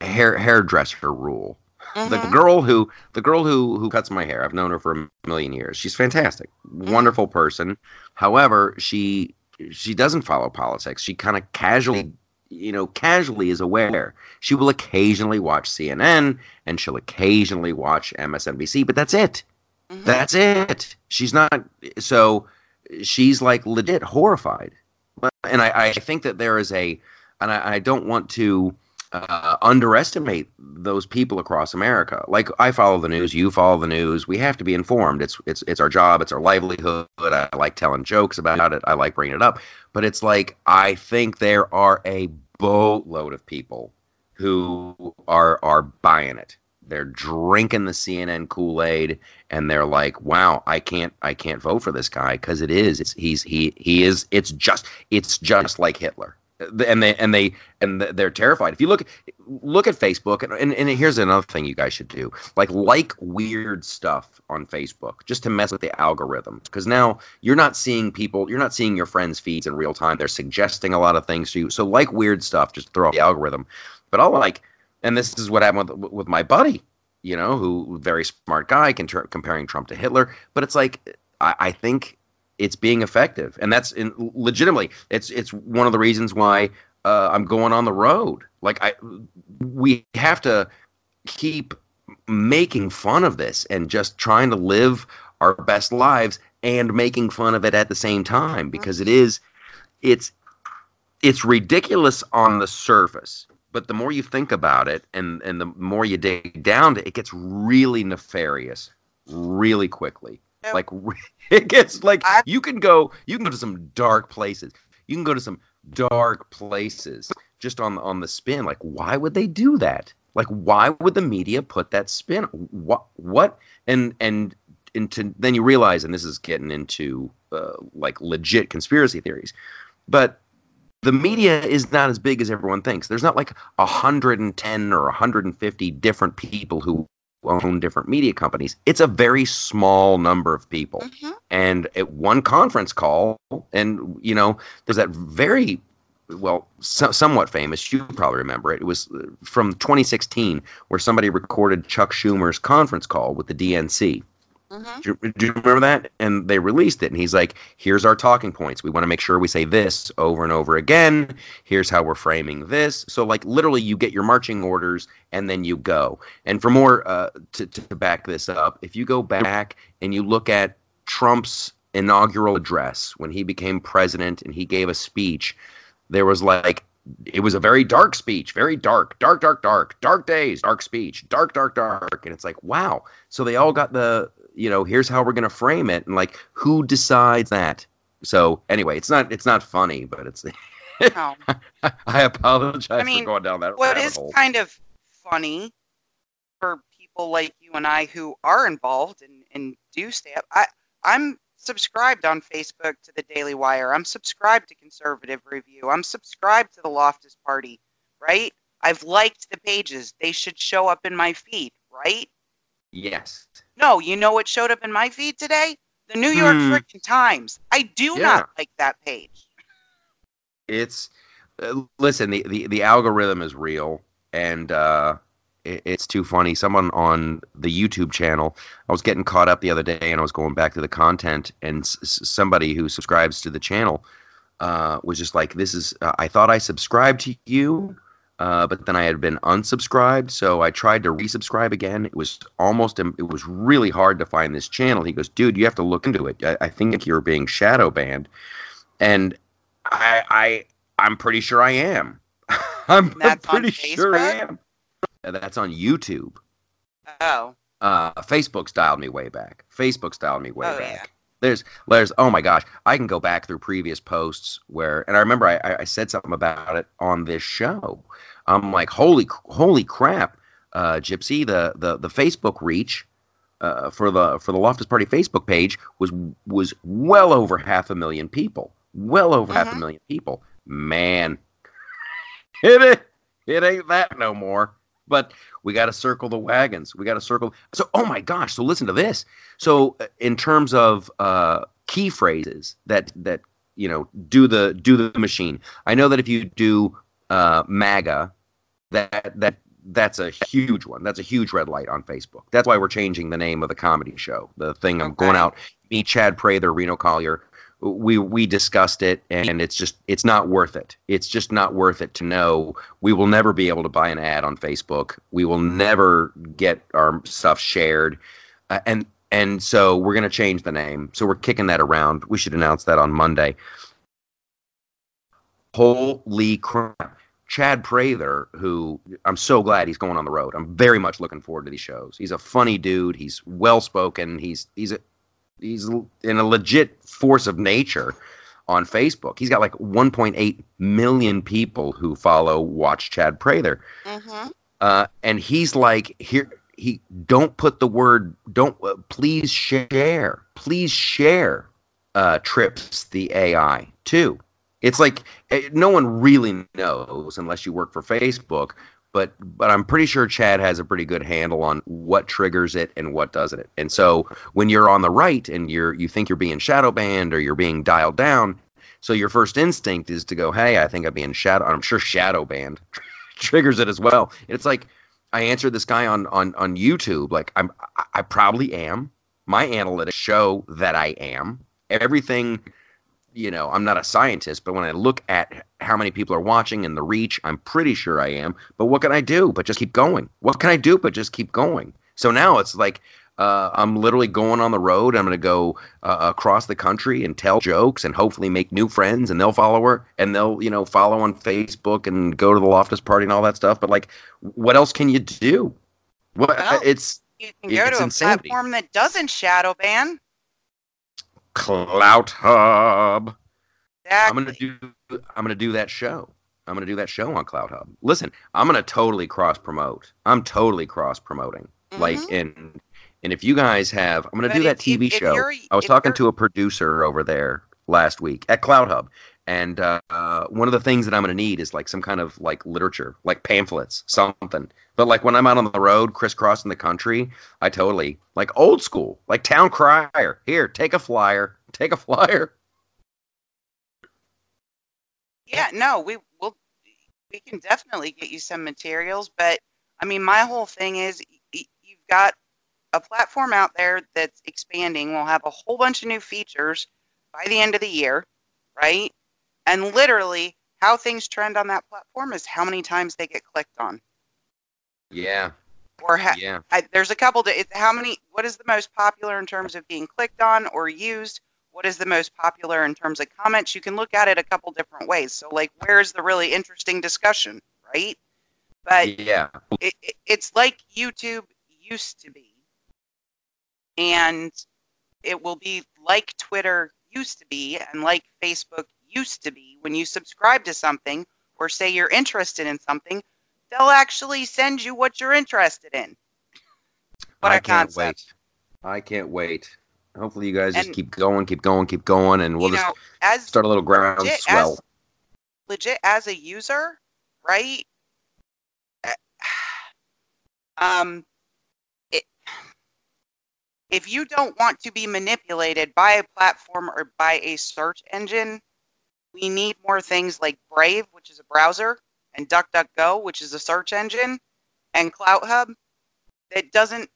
hair hairdresser rule. The Mhm. girl who the girl who who cuts my hair, I've known her for a million years. She's fantastic, Mm-hmm. wonderful person. However, she she doesn't follow politics. She kind of casually, you know, casually is aware. She will occasionally watch CNN and she'll occasionally watch MSNBC, but that's it. Mhm. That's it. She's not so she's like legit horrified. And I, I think that there is a and I, I don't want to uh, underestimate those people across America. Like I follow the news, you follow the news. We have to be informed. It's it's it's our job. It's our livelihood. I like telling jokes about it. I like bringing it up. But it's like I think there are a boatload of people who are are buying it. They're drinking the CNN Kool Aid, and they're like, "Wow, I can't, I can't vote for this guy because it is, it's he's he he is, it's just, it's just like Hitler." And they and they and they're terrified. If you look look at Facebook, and, and, and here's another thing you guys should do: like like weird stuff on Facebook, just to mess with the algorithm. Because now you're not seeing people, you're not seeing your friends' feeds in real time. They're suggesting a lot of things to you. So like weird stuff, just throw off the algorithm. But I'll like and this is what happened with, with my buddy, you know, who very smart guy, comparing Trump to Hitler. But it's like I, I think it's being effective, and that's in, legitimately it's it's one of the reasons why uh, I'm going on the road. Like I, we have to keep making fun of this and just trying to live our best lives and making fun of it at the same time because it is it's it's ridiculous on the surface. But the more you think about it and and the more you dig down to it, it gets really nefarious really quickly Yep. like it gets like I- you can go you can go to some dark places you can go to some dark places just on on the spin. Like, why would they do that? Like, why would the media put that spin? What? What? And and into then you realize, and this is getting into uh, like legit conspiracy theories, but the media is not as big as everyone thinks. There's not like 110 or 150 different people who own different media companies. It's a very small number of people. Mm-hmm. And at one conference call, and you know, there's that very well, so, somewhat famous. You probably remember it. It was from 2016, where somebody recorded Chuck Schumer's conference call with the DNC. Mm-hmm. Do, you, do, you, remember that? And they released it, and he's like, "Here's our talking points. We want to make sure we say this over and over again. Here's how we're framing this." So, like, literally, you get your marching orders, and then you go. And for more uh, to to back this up, if you go back and you look at Trump's inaugural address when he became president, and he gave a speech, there was like it was a very dark speech, very dark, dark, dark, dark, dark days, dark speech, dark, dark, dark. And it's like, wow. So they all got the you know, here's how we're going to frame it, and like, who decides that? So anyway, it's not it's not funny, but it's. no. I apologize I mean, for going down that. What is hole. kind of funny for people like you and I who are involved and, and do stay up. I I'm subscribed on Facebook to the Daily Wire. I'm subscribed to Conservative Review. I'm subscribed to the Loftus Party. Right? I've liked the pages. They should show up in my feed. Right? Yes. No, you know what showed up in my feed today? The New York hmm. freaking Times. I do yeah. not like that page. It's uh, listen, the, the the algorithm is real and uh it, it's too funny. Someone on the YouTube channel, I was getting caught up the other day and I was going back to the content and s- somebody who subscribes to the channel uh, was just like, "This is. Uh, I thought I subscribed to you, uh, but then I had been unsubscribed, so I tried to resubscribe again. It was almost, it was really hard to find this channel. He goes, dude, you have to look into it. I, I think you're being shadow banned, and I, I, I'm pretty sure I am. I'm, I'm pretty sure I am. That's on YouTube. Oh. Uh, Facebook styled me way back. Facebook styled me way oh, back. There's, there's, oh my gosh, I can go back through previous posts where, and I remember I, I said something about it on this show. I'm like, holy, holy crap, uh, Gypsy, the, the, the Facebook reach uh, for the for the Loftus Party Facebook page was was well over half a million people, well over half a mm-hmm. million people. Man, it it ain't that no more. But we got to circle the wagons. We got to circle. So, oh my gosh! So listen to this. So, uh, in terms of uh, key phrases that that you know do the do the machine, I know that if you do uh, MAGA, that that that's a huge one. That's a huge red light on Facebook. That's why we're changing the name of the comedy show. The thing I'm going out. Me, Chad Prather, Reno Collier. We we discussed it, and it's just it's not worth it. It's just not worth it to know we will never be able to buy an ad on Facebook. We will never get our stuff shared, uh, and and so we're going to change the name. So we're kicking that around. We should announce that on Monday. Holy crap. Chad Prather, who I'm so glad he's going on the road. I'm very much looking forward to these shows. He's a funny dude. He's well spoken. He's he's a he's in a legit force of nature on Facebook. He's got like 1.8 million people who follow watch Chad Prather, mm-hmm. uh, and he's like here. He don't put the word don't uh, please share please share uh, trips the AI too it's like eh, no one really knows unless you work for Facebook. But but I'm pretty sure Chad has a pretty good handle on what triggers it and what doesn't it. And so when you're on the right and you're you think you're being shadow banned or you're being dialed down, so your first instinct is to go, hey, I think I'm being shadow. I'm sure shadow banned triggers it as well. It's like I answered this guy on on on YouTube. Like I'm I probably am. My analytics show that I am. Everything you know, I'm not a scientist, but when I look at how many people are watching and the reach, I'm pretty sure I am. But what can I do but just keep going? What can I do but just keep going? So now it's like uh, I'm literally going on the road. I'm going to go uh, across the country and tell jokes and hopefully make new friends, and they'll follow her and they'll, you know, follow on Facebook and go to the Loftus party and all that stuff. But like, what else can you do? What well, it's you can go to a insanity. platform that doesn't shadow ban. Clout Hub. Exactly. I'm gonna do I'm gonna do that show. I'm gonna do that show on CloutHub. Listen, I'm gonna totally cross promote. I'm totally cross promoting. Like Mhm. and and if you guys have, I'm gonna But do that if TV if show. I was talking to a producer over there last week at CloutHub, and uh, uh, one of the things that I'm gonna need is like some kind of like literature, like pamphlets, something. But like when I'm out on the road, crisscrossing the country, I totally like old school, like town crier. Here, take a flyer, take a flyer. Yeah, no, we will. We can definitely get you some materials, but I mean, my whole thing is you've got a platform out there that's expanding. We'll have a whole bunch of new features by the end of the year, right? And literally, how things trend on that platform is how many times they get clicked on, Yeah, or ha- yeah. I, there's a couple. To, how many? What is the most popular in terms of being clicked on or used? What is the most popular in terms of comments? You can look at it a couple different ways. So, like, where's the really interesting discussion, right? But yeah. it, it, it's like YouTube used to be, and it will be like Twitter used to be, and like Facebook used to be. When you subscribe to something or say you're interested in something, they'll actually send you what you're interested in. What I a can't concept. wait. I can't wait. Hopefully, you guys just keep going, keep going, keep going, and we'll just know, start a little legit groundswell. as, legit as a user, right? Um, it, if you don't want to be manipulated by a platform or by a search engine, we need more things like Brave, which is a browser, and DuckDuckGo, which is a search engine, and CloutHub that doesn't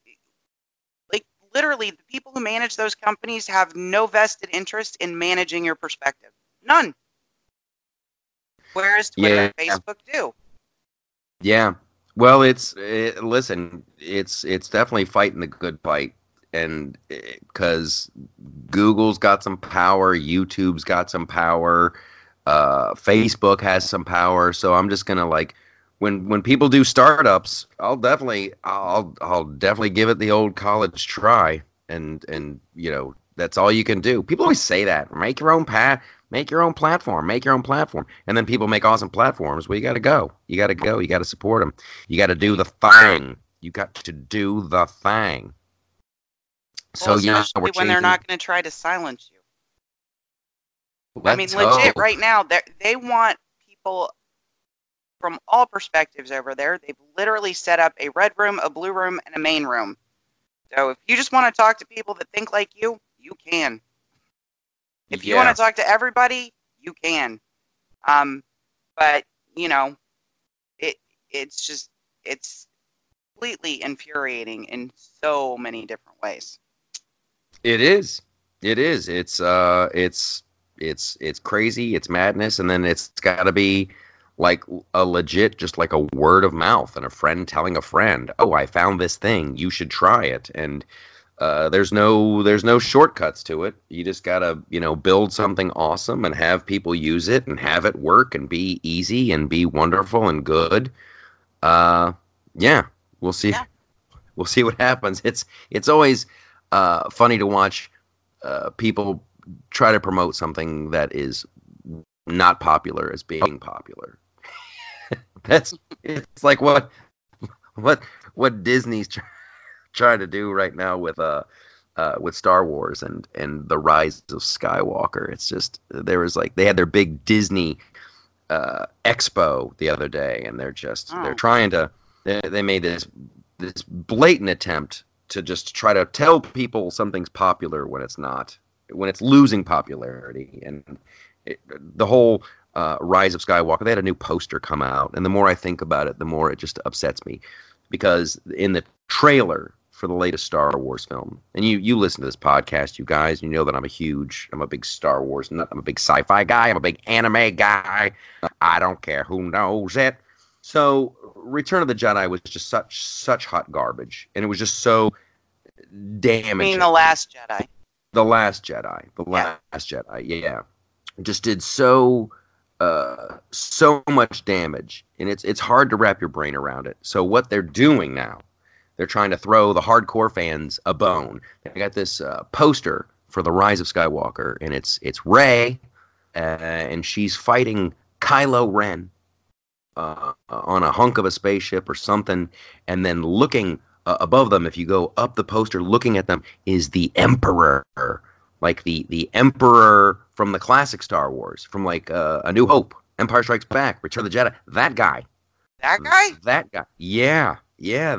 like literally the people who manage those companies have no vested interest in managing your perspective. None. Whereas Twitter and Facebook do. Yeah. Well, it's it, listen. It's it's definitely fighting the good fight, and eh, because Google's got some power, YouTube's got some power, uh, Facebook has some power. So I'm just gonna like when when people do startups, I'll definitely I'll I'll definitely give it the old college try, and and you know that's all you can do. People always say that make your own path. Make your own platform. Make your own platform. And then people make awesome platforms. Well, you got to go. You got to go. You got to support them. You got to do the thing. You got to do the thing. So well, yeah, especially we're when they're not going to try to silence you. I mean, Let's legit, right now, they they want people from all perspectives over there. They've literally set up a red room, a blue room, and a main room. So if you just want to talk to people that think like you, you can. If you want to talk to everybody, you can. Um, but you know, it it's just it's completely infuriating in so many different ways. It is. It is. It's uh it's it's it's crazy, it's madness, and then it's got to be like a legit just like a word of mouth and a friend telling a friend, "Oh, I found this thing. You should try it." And uh, there's no there's no shortcuts to it. You just got to, you know, build something awesome and have people use it and have it work and be easy and be wonderful and good. Uh yeah, we'll see. Yeah. We'll see what happens. It's it's always uh, funny to watch uh, people try to promote something that is not popular as being popular. That's it's like what what what Disney's try, trying to do right now with uh, uh with Star Wars and and the rise of Skywalker. It's just there was like they had their big Disney uh, expo the other day, and they're just Oh. they're trying to they, they made this this blatant attempt to just try to tell people something's popular when it's not, when it's losing popularity. And it, the whole uh, Rise of Skywalker, they had a new poster come out. And the more I think about it, the more it just upsets me. Because in the trailer for the latest Star Wars film, and you, you listen to this podcast, you guys, you know that I'm a huge, I'm a big Star Wars nut. I'm a big sci fi guy. I'm a big anime guy. I don't care who knows it. So Return of the Jedi was just such such hot garbage, and it was just so I damaging. mean, the Last Jedi. The Last Jedi, the Yeah. Last Jedi, yeah, just did so uh, so much damage, and it's it's hard to wrap your brain around it. So what they're doing now, they're trying to throw the hardcore fans a bone. They got this uh, poster for the Rise of Skywalker, and it's it's Rey uh, and she's fighting Kylo Ren uh, on a hunk of a spaceship or something, and then looking uh, above them, if you go up the poster, looking at them, is the Emperor, like the the Emperor from the classic Star Wars, from like uh, A New Hope, Empire Strikes Back, Return of the Jedi. That guy. That guy? That guy. Yeah, yeah,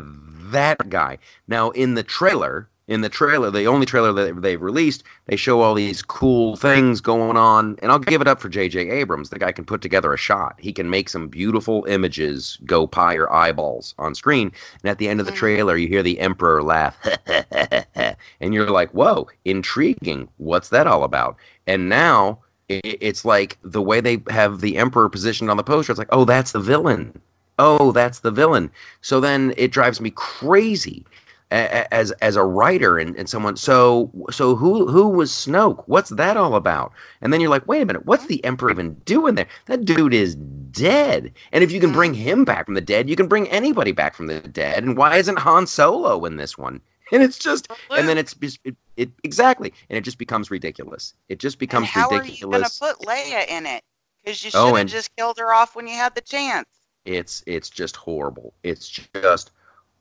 that guy. Now in the trailer, in the trailer, the only trailer that they've released, they show all these cool things going on. And I'll give it up for J.J. Abrams. The guy can put together a shot. He can make some beautiful images go pie your eyeballs on screen. And at the end of the mm. trailer, you hear the Emperor laugh. and you're like, whoa, intriguing. What's that all about? And now it's like the way they have the Emperor positioned on the poster, it's like, oh, that's the villain oh, that's the villain. So then it drives me crazy as as a writer and, and someone so so who who was Snoke? What's that all about? And then you're like, wait a minute, what's the Emperor even doing there? That dude is dead. And if you can bring him back from the dead, you can bring anybody back from the dead. And why isn't Han Solo in this one? And it's just, and then it's it, it exactly, and it just becomes ridiculous. It just becomes and how ridiculous. How are you going to put Leia in it? Because you should have oh, just killed her off when you had the chance. It's it's just horrible. It's just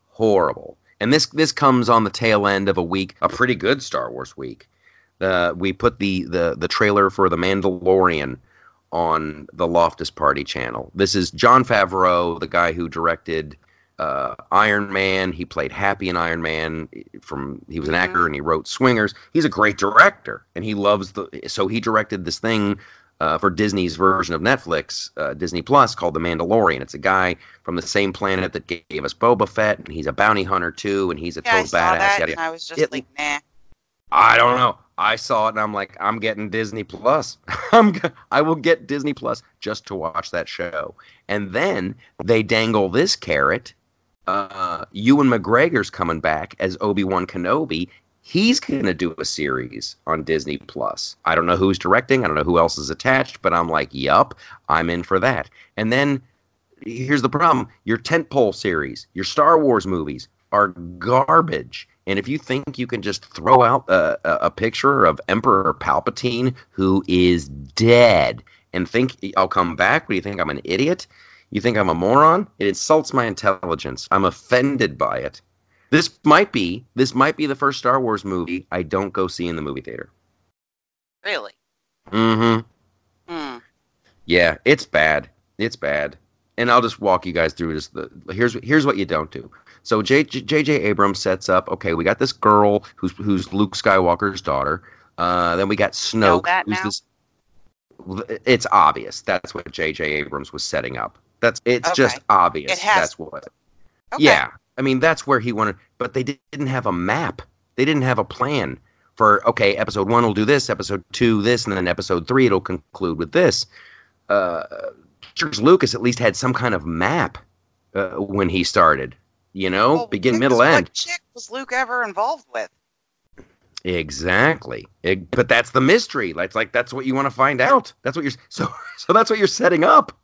horrible. And this this comes on the tail end of a week, a pretty good Star Wars week. Uh, we put the, the the trailer for The Mandalorian on the Loftus Party channel. This is Jon Favreau, the guy who directed uh, Iron Man. He played Happy in Iron Man. From he was an actor and he wrote Swingers. He's a great director, and he loves the. So he directed this thing uh, for Disney's version of Netflix, uh, Disney Plus, called The Mandalorian. It's a guy from the same planet that gave us Boba Fett, and he's a bounty hunter too, and he's a yeah, total badass. That, yada, I was just it, like, nah. I don't know. I saw it and I'm like, I'm getting Disney Plus. I'm I will get Disney Plus just to watch that show. And then they dangle this carrot. Uh, Ewan McGregor's coming back as Obi Wan Kenobi, he's going to do a series on Disney Plus. I don't know who's directing, I don't know who else is attached, but I'm like, yup, I'm in for that. And then here's the problem your tentpole series, your Star Wars movies are garbage. And if you think you can just throw out a, a picture of Emperor Palpatine who is dead and think I'll come back, what do you think? I'm an idiot? You think I'm a moron? It insults my intelligence. I'm offended by it. This might be this might be the first Star Wars movie I don't go see in the movie theater. Really? Mm-hmm. Hmm. Yeah, it's bad. It's bad. And I'll just walk you guys through this. The here's here's what you don't do. So J, J, J. Abrams sets up. Okay, we got this girl who's who's Luke Skywalker's daughter. Uh, then we got Snoke. who's this, it's obvious. That's what J. J. Abrams was setting up. That's it's okay. just obvious. It has, that's what. Okay. Yeah, I mean, that's where he wanted, but they didn't have a map. They didn't have a plan for okay, episode one will do this, episode two this, and then episode three it'll conclude with this. Uh, George Lucas at least had some kind of map uh, when he started. You know, well, begin, middle, end. What chick was Luke ever involved with? Exactly. It, but that's the mystery. That's like that's what you want to find out. That's what you're so so that's what you're setting up.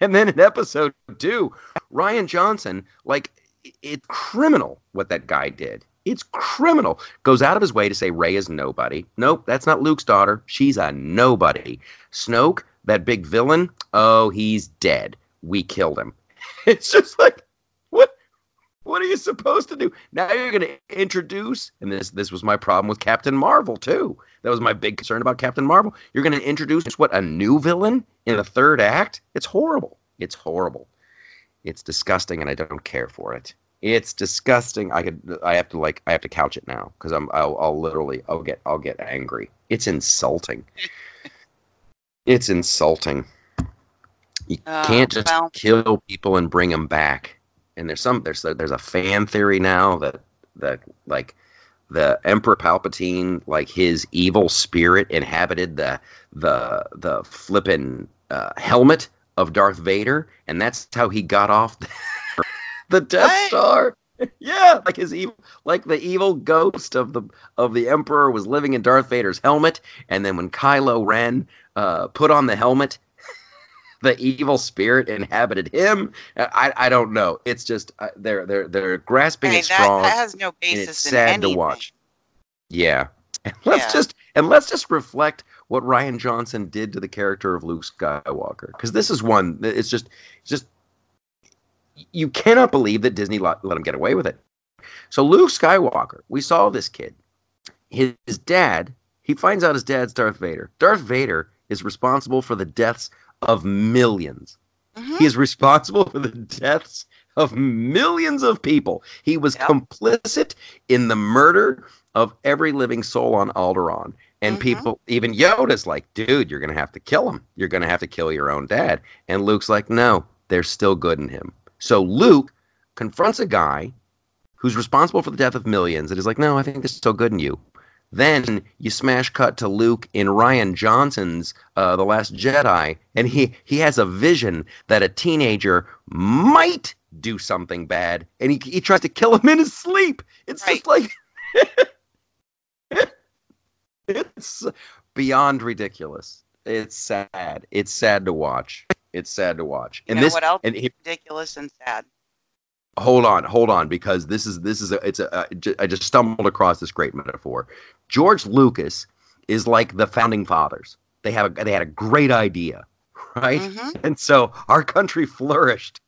And then in episode two, Rian Johnson, like it's criminal what that guy did. It's criminal. Goes out of his way to say Rey is nobody. Nope, that's not Luke's daughter. She's a nobody. Snoke, that big villain, oh, he's dead. We killed him. It's just like, what? What are you supposed to do? Now you're going to introduce, and this this was my problem with Captain Marvel too. That was my big concern about Captain Marvel. You're going to introduce what a new villain in the third act? It's horrible. It's horrible. It's disgusting, and I don't care for it. It's disgusting. I could. I have to like. I have to couch it now because I'm. I'll, I'll literally. I'll get. I'll get angry. It's insulting. it's insulting. You uh, can't just well. kill people and bring them back. And there's some. There's there's a fan theory now that that like the Emperor Palpatine, like his evil spirit, inhabited the the the flippin' uh, helmet of Darth Vader, and that's how he got off the Death what? Star. yeah, like his evil, like the evil ghost of the of the Emperor was living in Darth Vader's helmet, and then when Kylo Ren uh, put on the helmet, the evil spirit inhabited him. I I don't know. It's just uh, they're they're they're grasping hey, at straws. That has no basis. it's sad to watch. Yeah, let's yeah. just and let's just reflect what Rian Johnson did to the character of Luke Skywalker, because this is one. It's just, it's just, you cannot believe that Disney let, let him get away with it. So Luke Skywalker, we saw this kid. His, his dad, he finds out his dad's Darth Vader. Darth Vader is responsible for the deaths of 1000000s Mhm. He is responsible for the deaths of millions of people. He was complicit in the murder of every living soul on Alderaan. And Mhm. people, even Yoda's like, dude, you're going to have to kill him. You're going to have to kill your own dad. And Luke's like, no, there's still good in him. So Luke confronts a guy who's responsible for the death of millions and is like, no, I think there's still good in you. Then you smash cut to Luke in Rian Johnson's uh, The Last Jedi, and he, he has a vision that a teenager might do something bad, and he, he tries to kill him in his sleep. It's just like it's beyond ridiculous. It's sad. It's sad to watch. It's sad to watch. You And know this what else and is he, ridiculous and sad? hold on, hold on, because this is this is a it's a j- I just stumbled across this great metaphor. George Lucas is like the founding fathers. They have a, they had a great idea, right? Mhm. And so our country flourished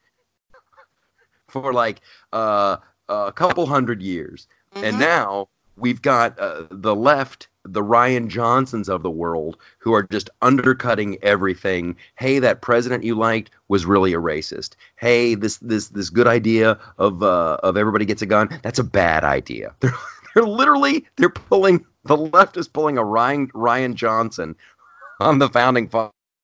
for like uh, a couple hundred years. And Mhm. now we've got uh, the left, the Rian Johnsons of the world, who are just undercutting everything. Hey, that president you liked was really a racist. Hey, this this this good idea of uh, of everybody gets a gun. That's a bad idea. They're they're literally they're pulling the left is pulling a Rian Rian Johnson on the founding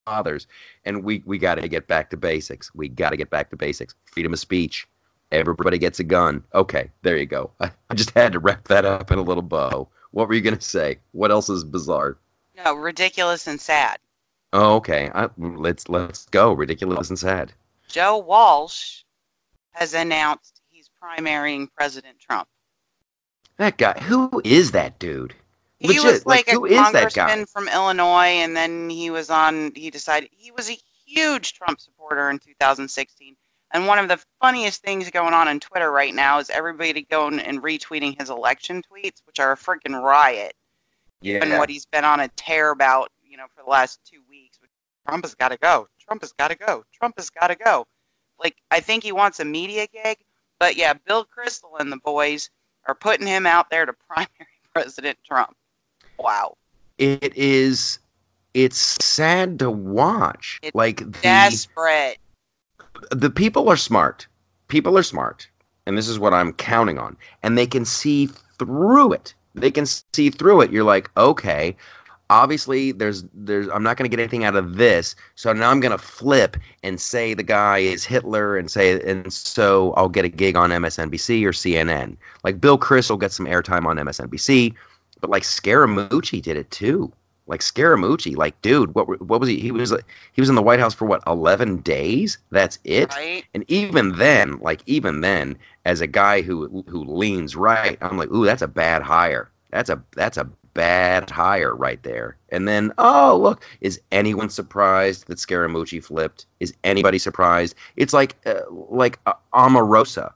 fathers, and we we got to get back to basics. We got to get back to basics. Freedom of speech. Everybody gets a gun. Okay, there you go. I, I just had to wrap that up in a little bow. What were you gonna say? What else is bizarre? No, ridiculous and sad. Oh, okay. I, let's let's go. Ridiculous and sad. Joe Walsh has announced he's primarying President Trump. That guy. Who is that dude? He Legit, was like, like, a congressman from Illinois, and then he was on. He decided he was a huge Trump supporter in 2016. And one of the funniest things going on on Twitter right now is everybody going and retweeting his election tweets, which are a freaking riot. And Yeah. what he's been on a tear about, you know, for the last two weeks. Trump has got to go. Trump has got to go. Trump has got to go. Like I think he wants a media gig, but yeah, Bill Kristol and the boys are putting him out there to primary President Trump. Wow. It is. It's sad to watch. It's like the Desperate. The people are smart. People are smart, and this is what I'm counting on. And they can see through it. They can see through it. You're like, okay, obviously there's there's I'm not going to get anything out of this. So now I'm going to flip and say the guy is Hitler and say and so I'll get a gig on MSNBC or CNN. Like Bill Kristol gets some airtime on MSNBC, but like Scaramucci did it too. Like Scaramucci, like dude, what what was he? He was he was in the White House for what 11 days. That's it. Right? And even then, like even then, as a guy who who leans right, I'm like, ooh, that's a bad hire. That's a that's a bad hire right there. And then, oh look, is anyone surprised that Scaramucci flipped? Is anybody surprised? It's like uh, like uh, Omarosa,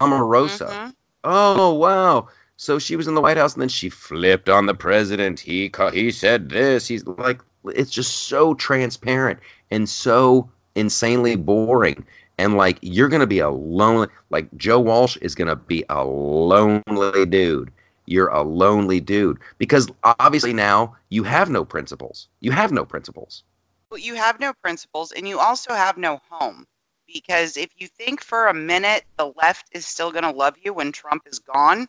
Omarosa. Mhm. Oh wow. So she was in the White House and then she flipped on the president. He he said this. He's like it's just so transparent and so insanely boring. And like you're gonna be a lonely like Joe Walsh is gonna be a lonely dude. You're a lonely dude because obviously now you have no principles. You have no principles. But you have no principles and you also have no home. Because if you think for a minute the left is still going to love you when Trump is gone,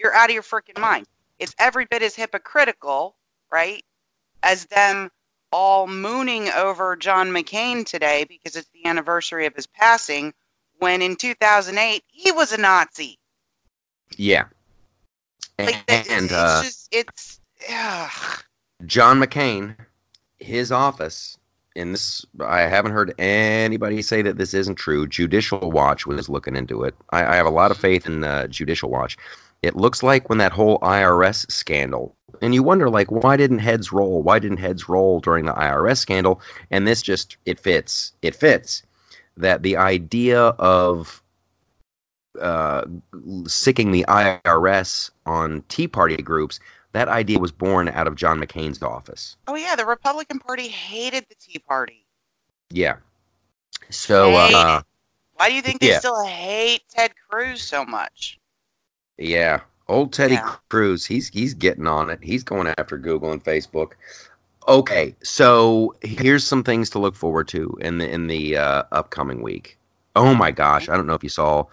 you're out of your freaking mind. It's every bit as hypocritical, right, as them all mooning over John McCain today because it's the anniversary of his passing, when in 2008 he was a Nazi. Yeah. Like and it's uh, just it's ugh. John McCain, his office, and this I haven't heard anybody say that this isn't true. Judicial Watch was looking into it. I, I have a lot of faith in uh, Judicial Watch. It looks like when that whole IRS scandal, and you wonder like why didn't heads roll? Why didn't heads roll during the IRS scandal? And this just it fits. It fits that the idea of uh, sicking the IRS on Tea Party groups that idea was born out of John McCain's office. Oh yeah, the Republican Party hated the Tea Party. Yeah. So uh. Why do you think they yeah. still hate Ted Cruz so much? Yeah, old Teddy Yeah. Cruz, he's he's getting on it. He's going after Google and Facebook. Okay, so here's some things to look forward to in the in the uh, upcoming week. Oh my gosh, I don't know if you saw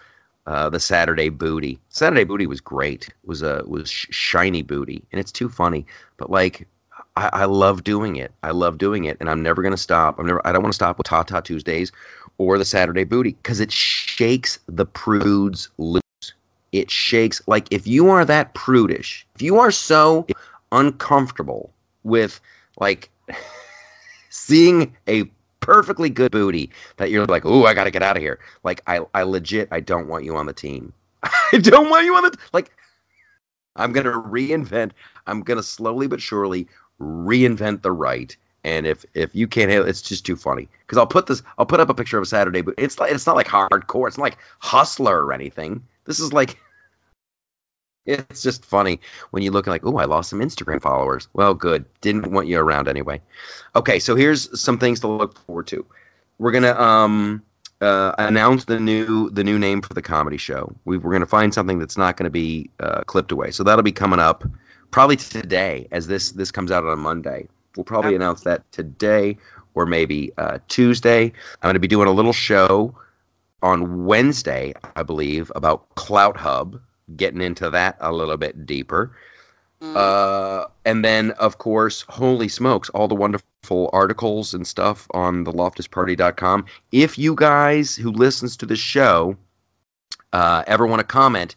uh, the Saturday Booty. Saturday Booty was great. It was a was sh- shiny booty, and it's too funny. But like, I, I love doing it. I love doing it, and I'm never gonna stop. I'm never. I don't want to stop with Tata Tuesdays or the Saturday Booty because it shakes the prudes loose. It shakes like if you are that prudish, if you are so uncomfortable with like seeing a perfectly good booty that you're like, oh, I got to get out of here. Like, I, I legit, I don't want you on the team. I don't want you on the like. I'm gonna reinvent. I'm gonna slowly but surely reinvent the right. And if if you can't handle, it's just too funny. Because I'll put this, I'll put up a picture of a Saturday, but it's like it's not like hardcore. It's not like hustler or anything. This is like. It's just funny when you look like, oh, I lost some Instagram followers. Well, good. Didn't want you around anyway. Okay, so here's some things to look forward to. We're gonna um, uh, announce the new the new name for the comedy show. We, we're gonna find something that's not gonna be uh, clipped away. So that'll be coming up probably today, as this this comes out on Monday. We'll probably announce that today or maybe uh, Tuesday. I'm gonna be doing a little show on Wednesday, I believe, about CloutHub. Getting into that a little bit deeper. Mm. Uh, and then, of course, holy smokes, all the wonderful articles and stuff on the loftusparty.com. If you guys who listens to the show uh, ever want to comment,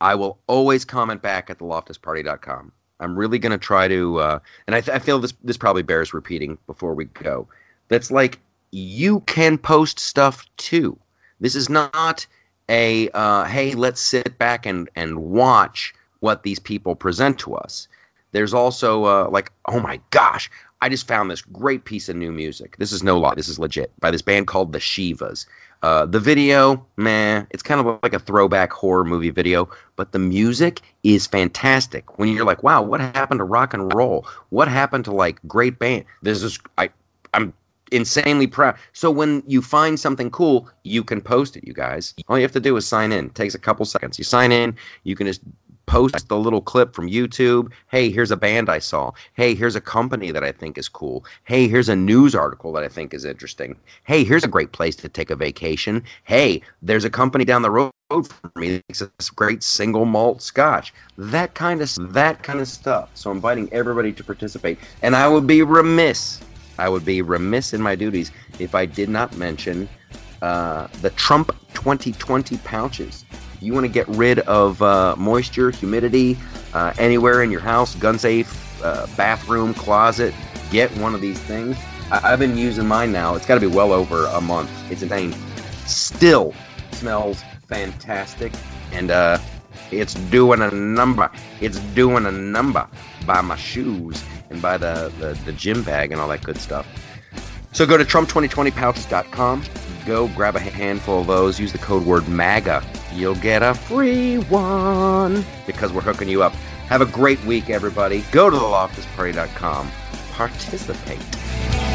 I will always comment back at the loftusparty.com. I'm really going to try to, uh, and I, th- I feel this this probably bears repeating before we go. That's like you can post stuff too. This is not a uh, hey, let's sit back and and watch what these people present to us. There's also uh, like, oh my gosh, I just found this great piece of new music. This is no lie, this is legit by this band called the Shivas. Uh, the video, man, it's kind of like a throwback horror movie video, but the music is fantastic. When you're like, wow, what happened to rock and roll? What happened to like great band? This is I, I'm insanely proud. So when you find something cool, you can post it, you guys. All you have to do is sign in. It takes a couple seconds. You sign in, you can just post the little clip from YouTube. Hey, here's a band I saw. Hey, here's a company that I think is cool. Hey, here's a news article that I think is interesting. Hey, here's a great place to take a vacation. Hey, there's a company down the road for me that makes this great single malt scotch. That kind of that kind of stuff. So I'm inviting everybody to participate. And I would be remiss I would be remiss in my duties if I did not mention uh, the Trump 2020 pouches. You want to get rid of uh, moisture, humidity, uh, anywhere in your house, gun safe, uh, bathroom, closet, get one of these things. I- I've been using mine now. It's got to be well over a month. It's insane. Still smells fantastic, and uh, it's doing a number. It's doing a number by my shoes and by the, the, the gym bag and all that good stuff. So go to Trump2020pouches.com. Go grab a handful of those. Use the code word MAGA. You'll get a free one because we're hooking you up. Have a great week, everybody. Go to theloftusparty.com. Participate.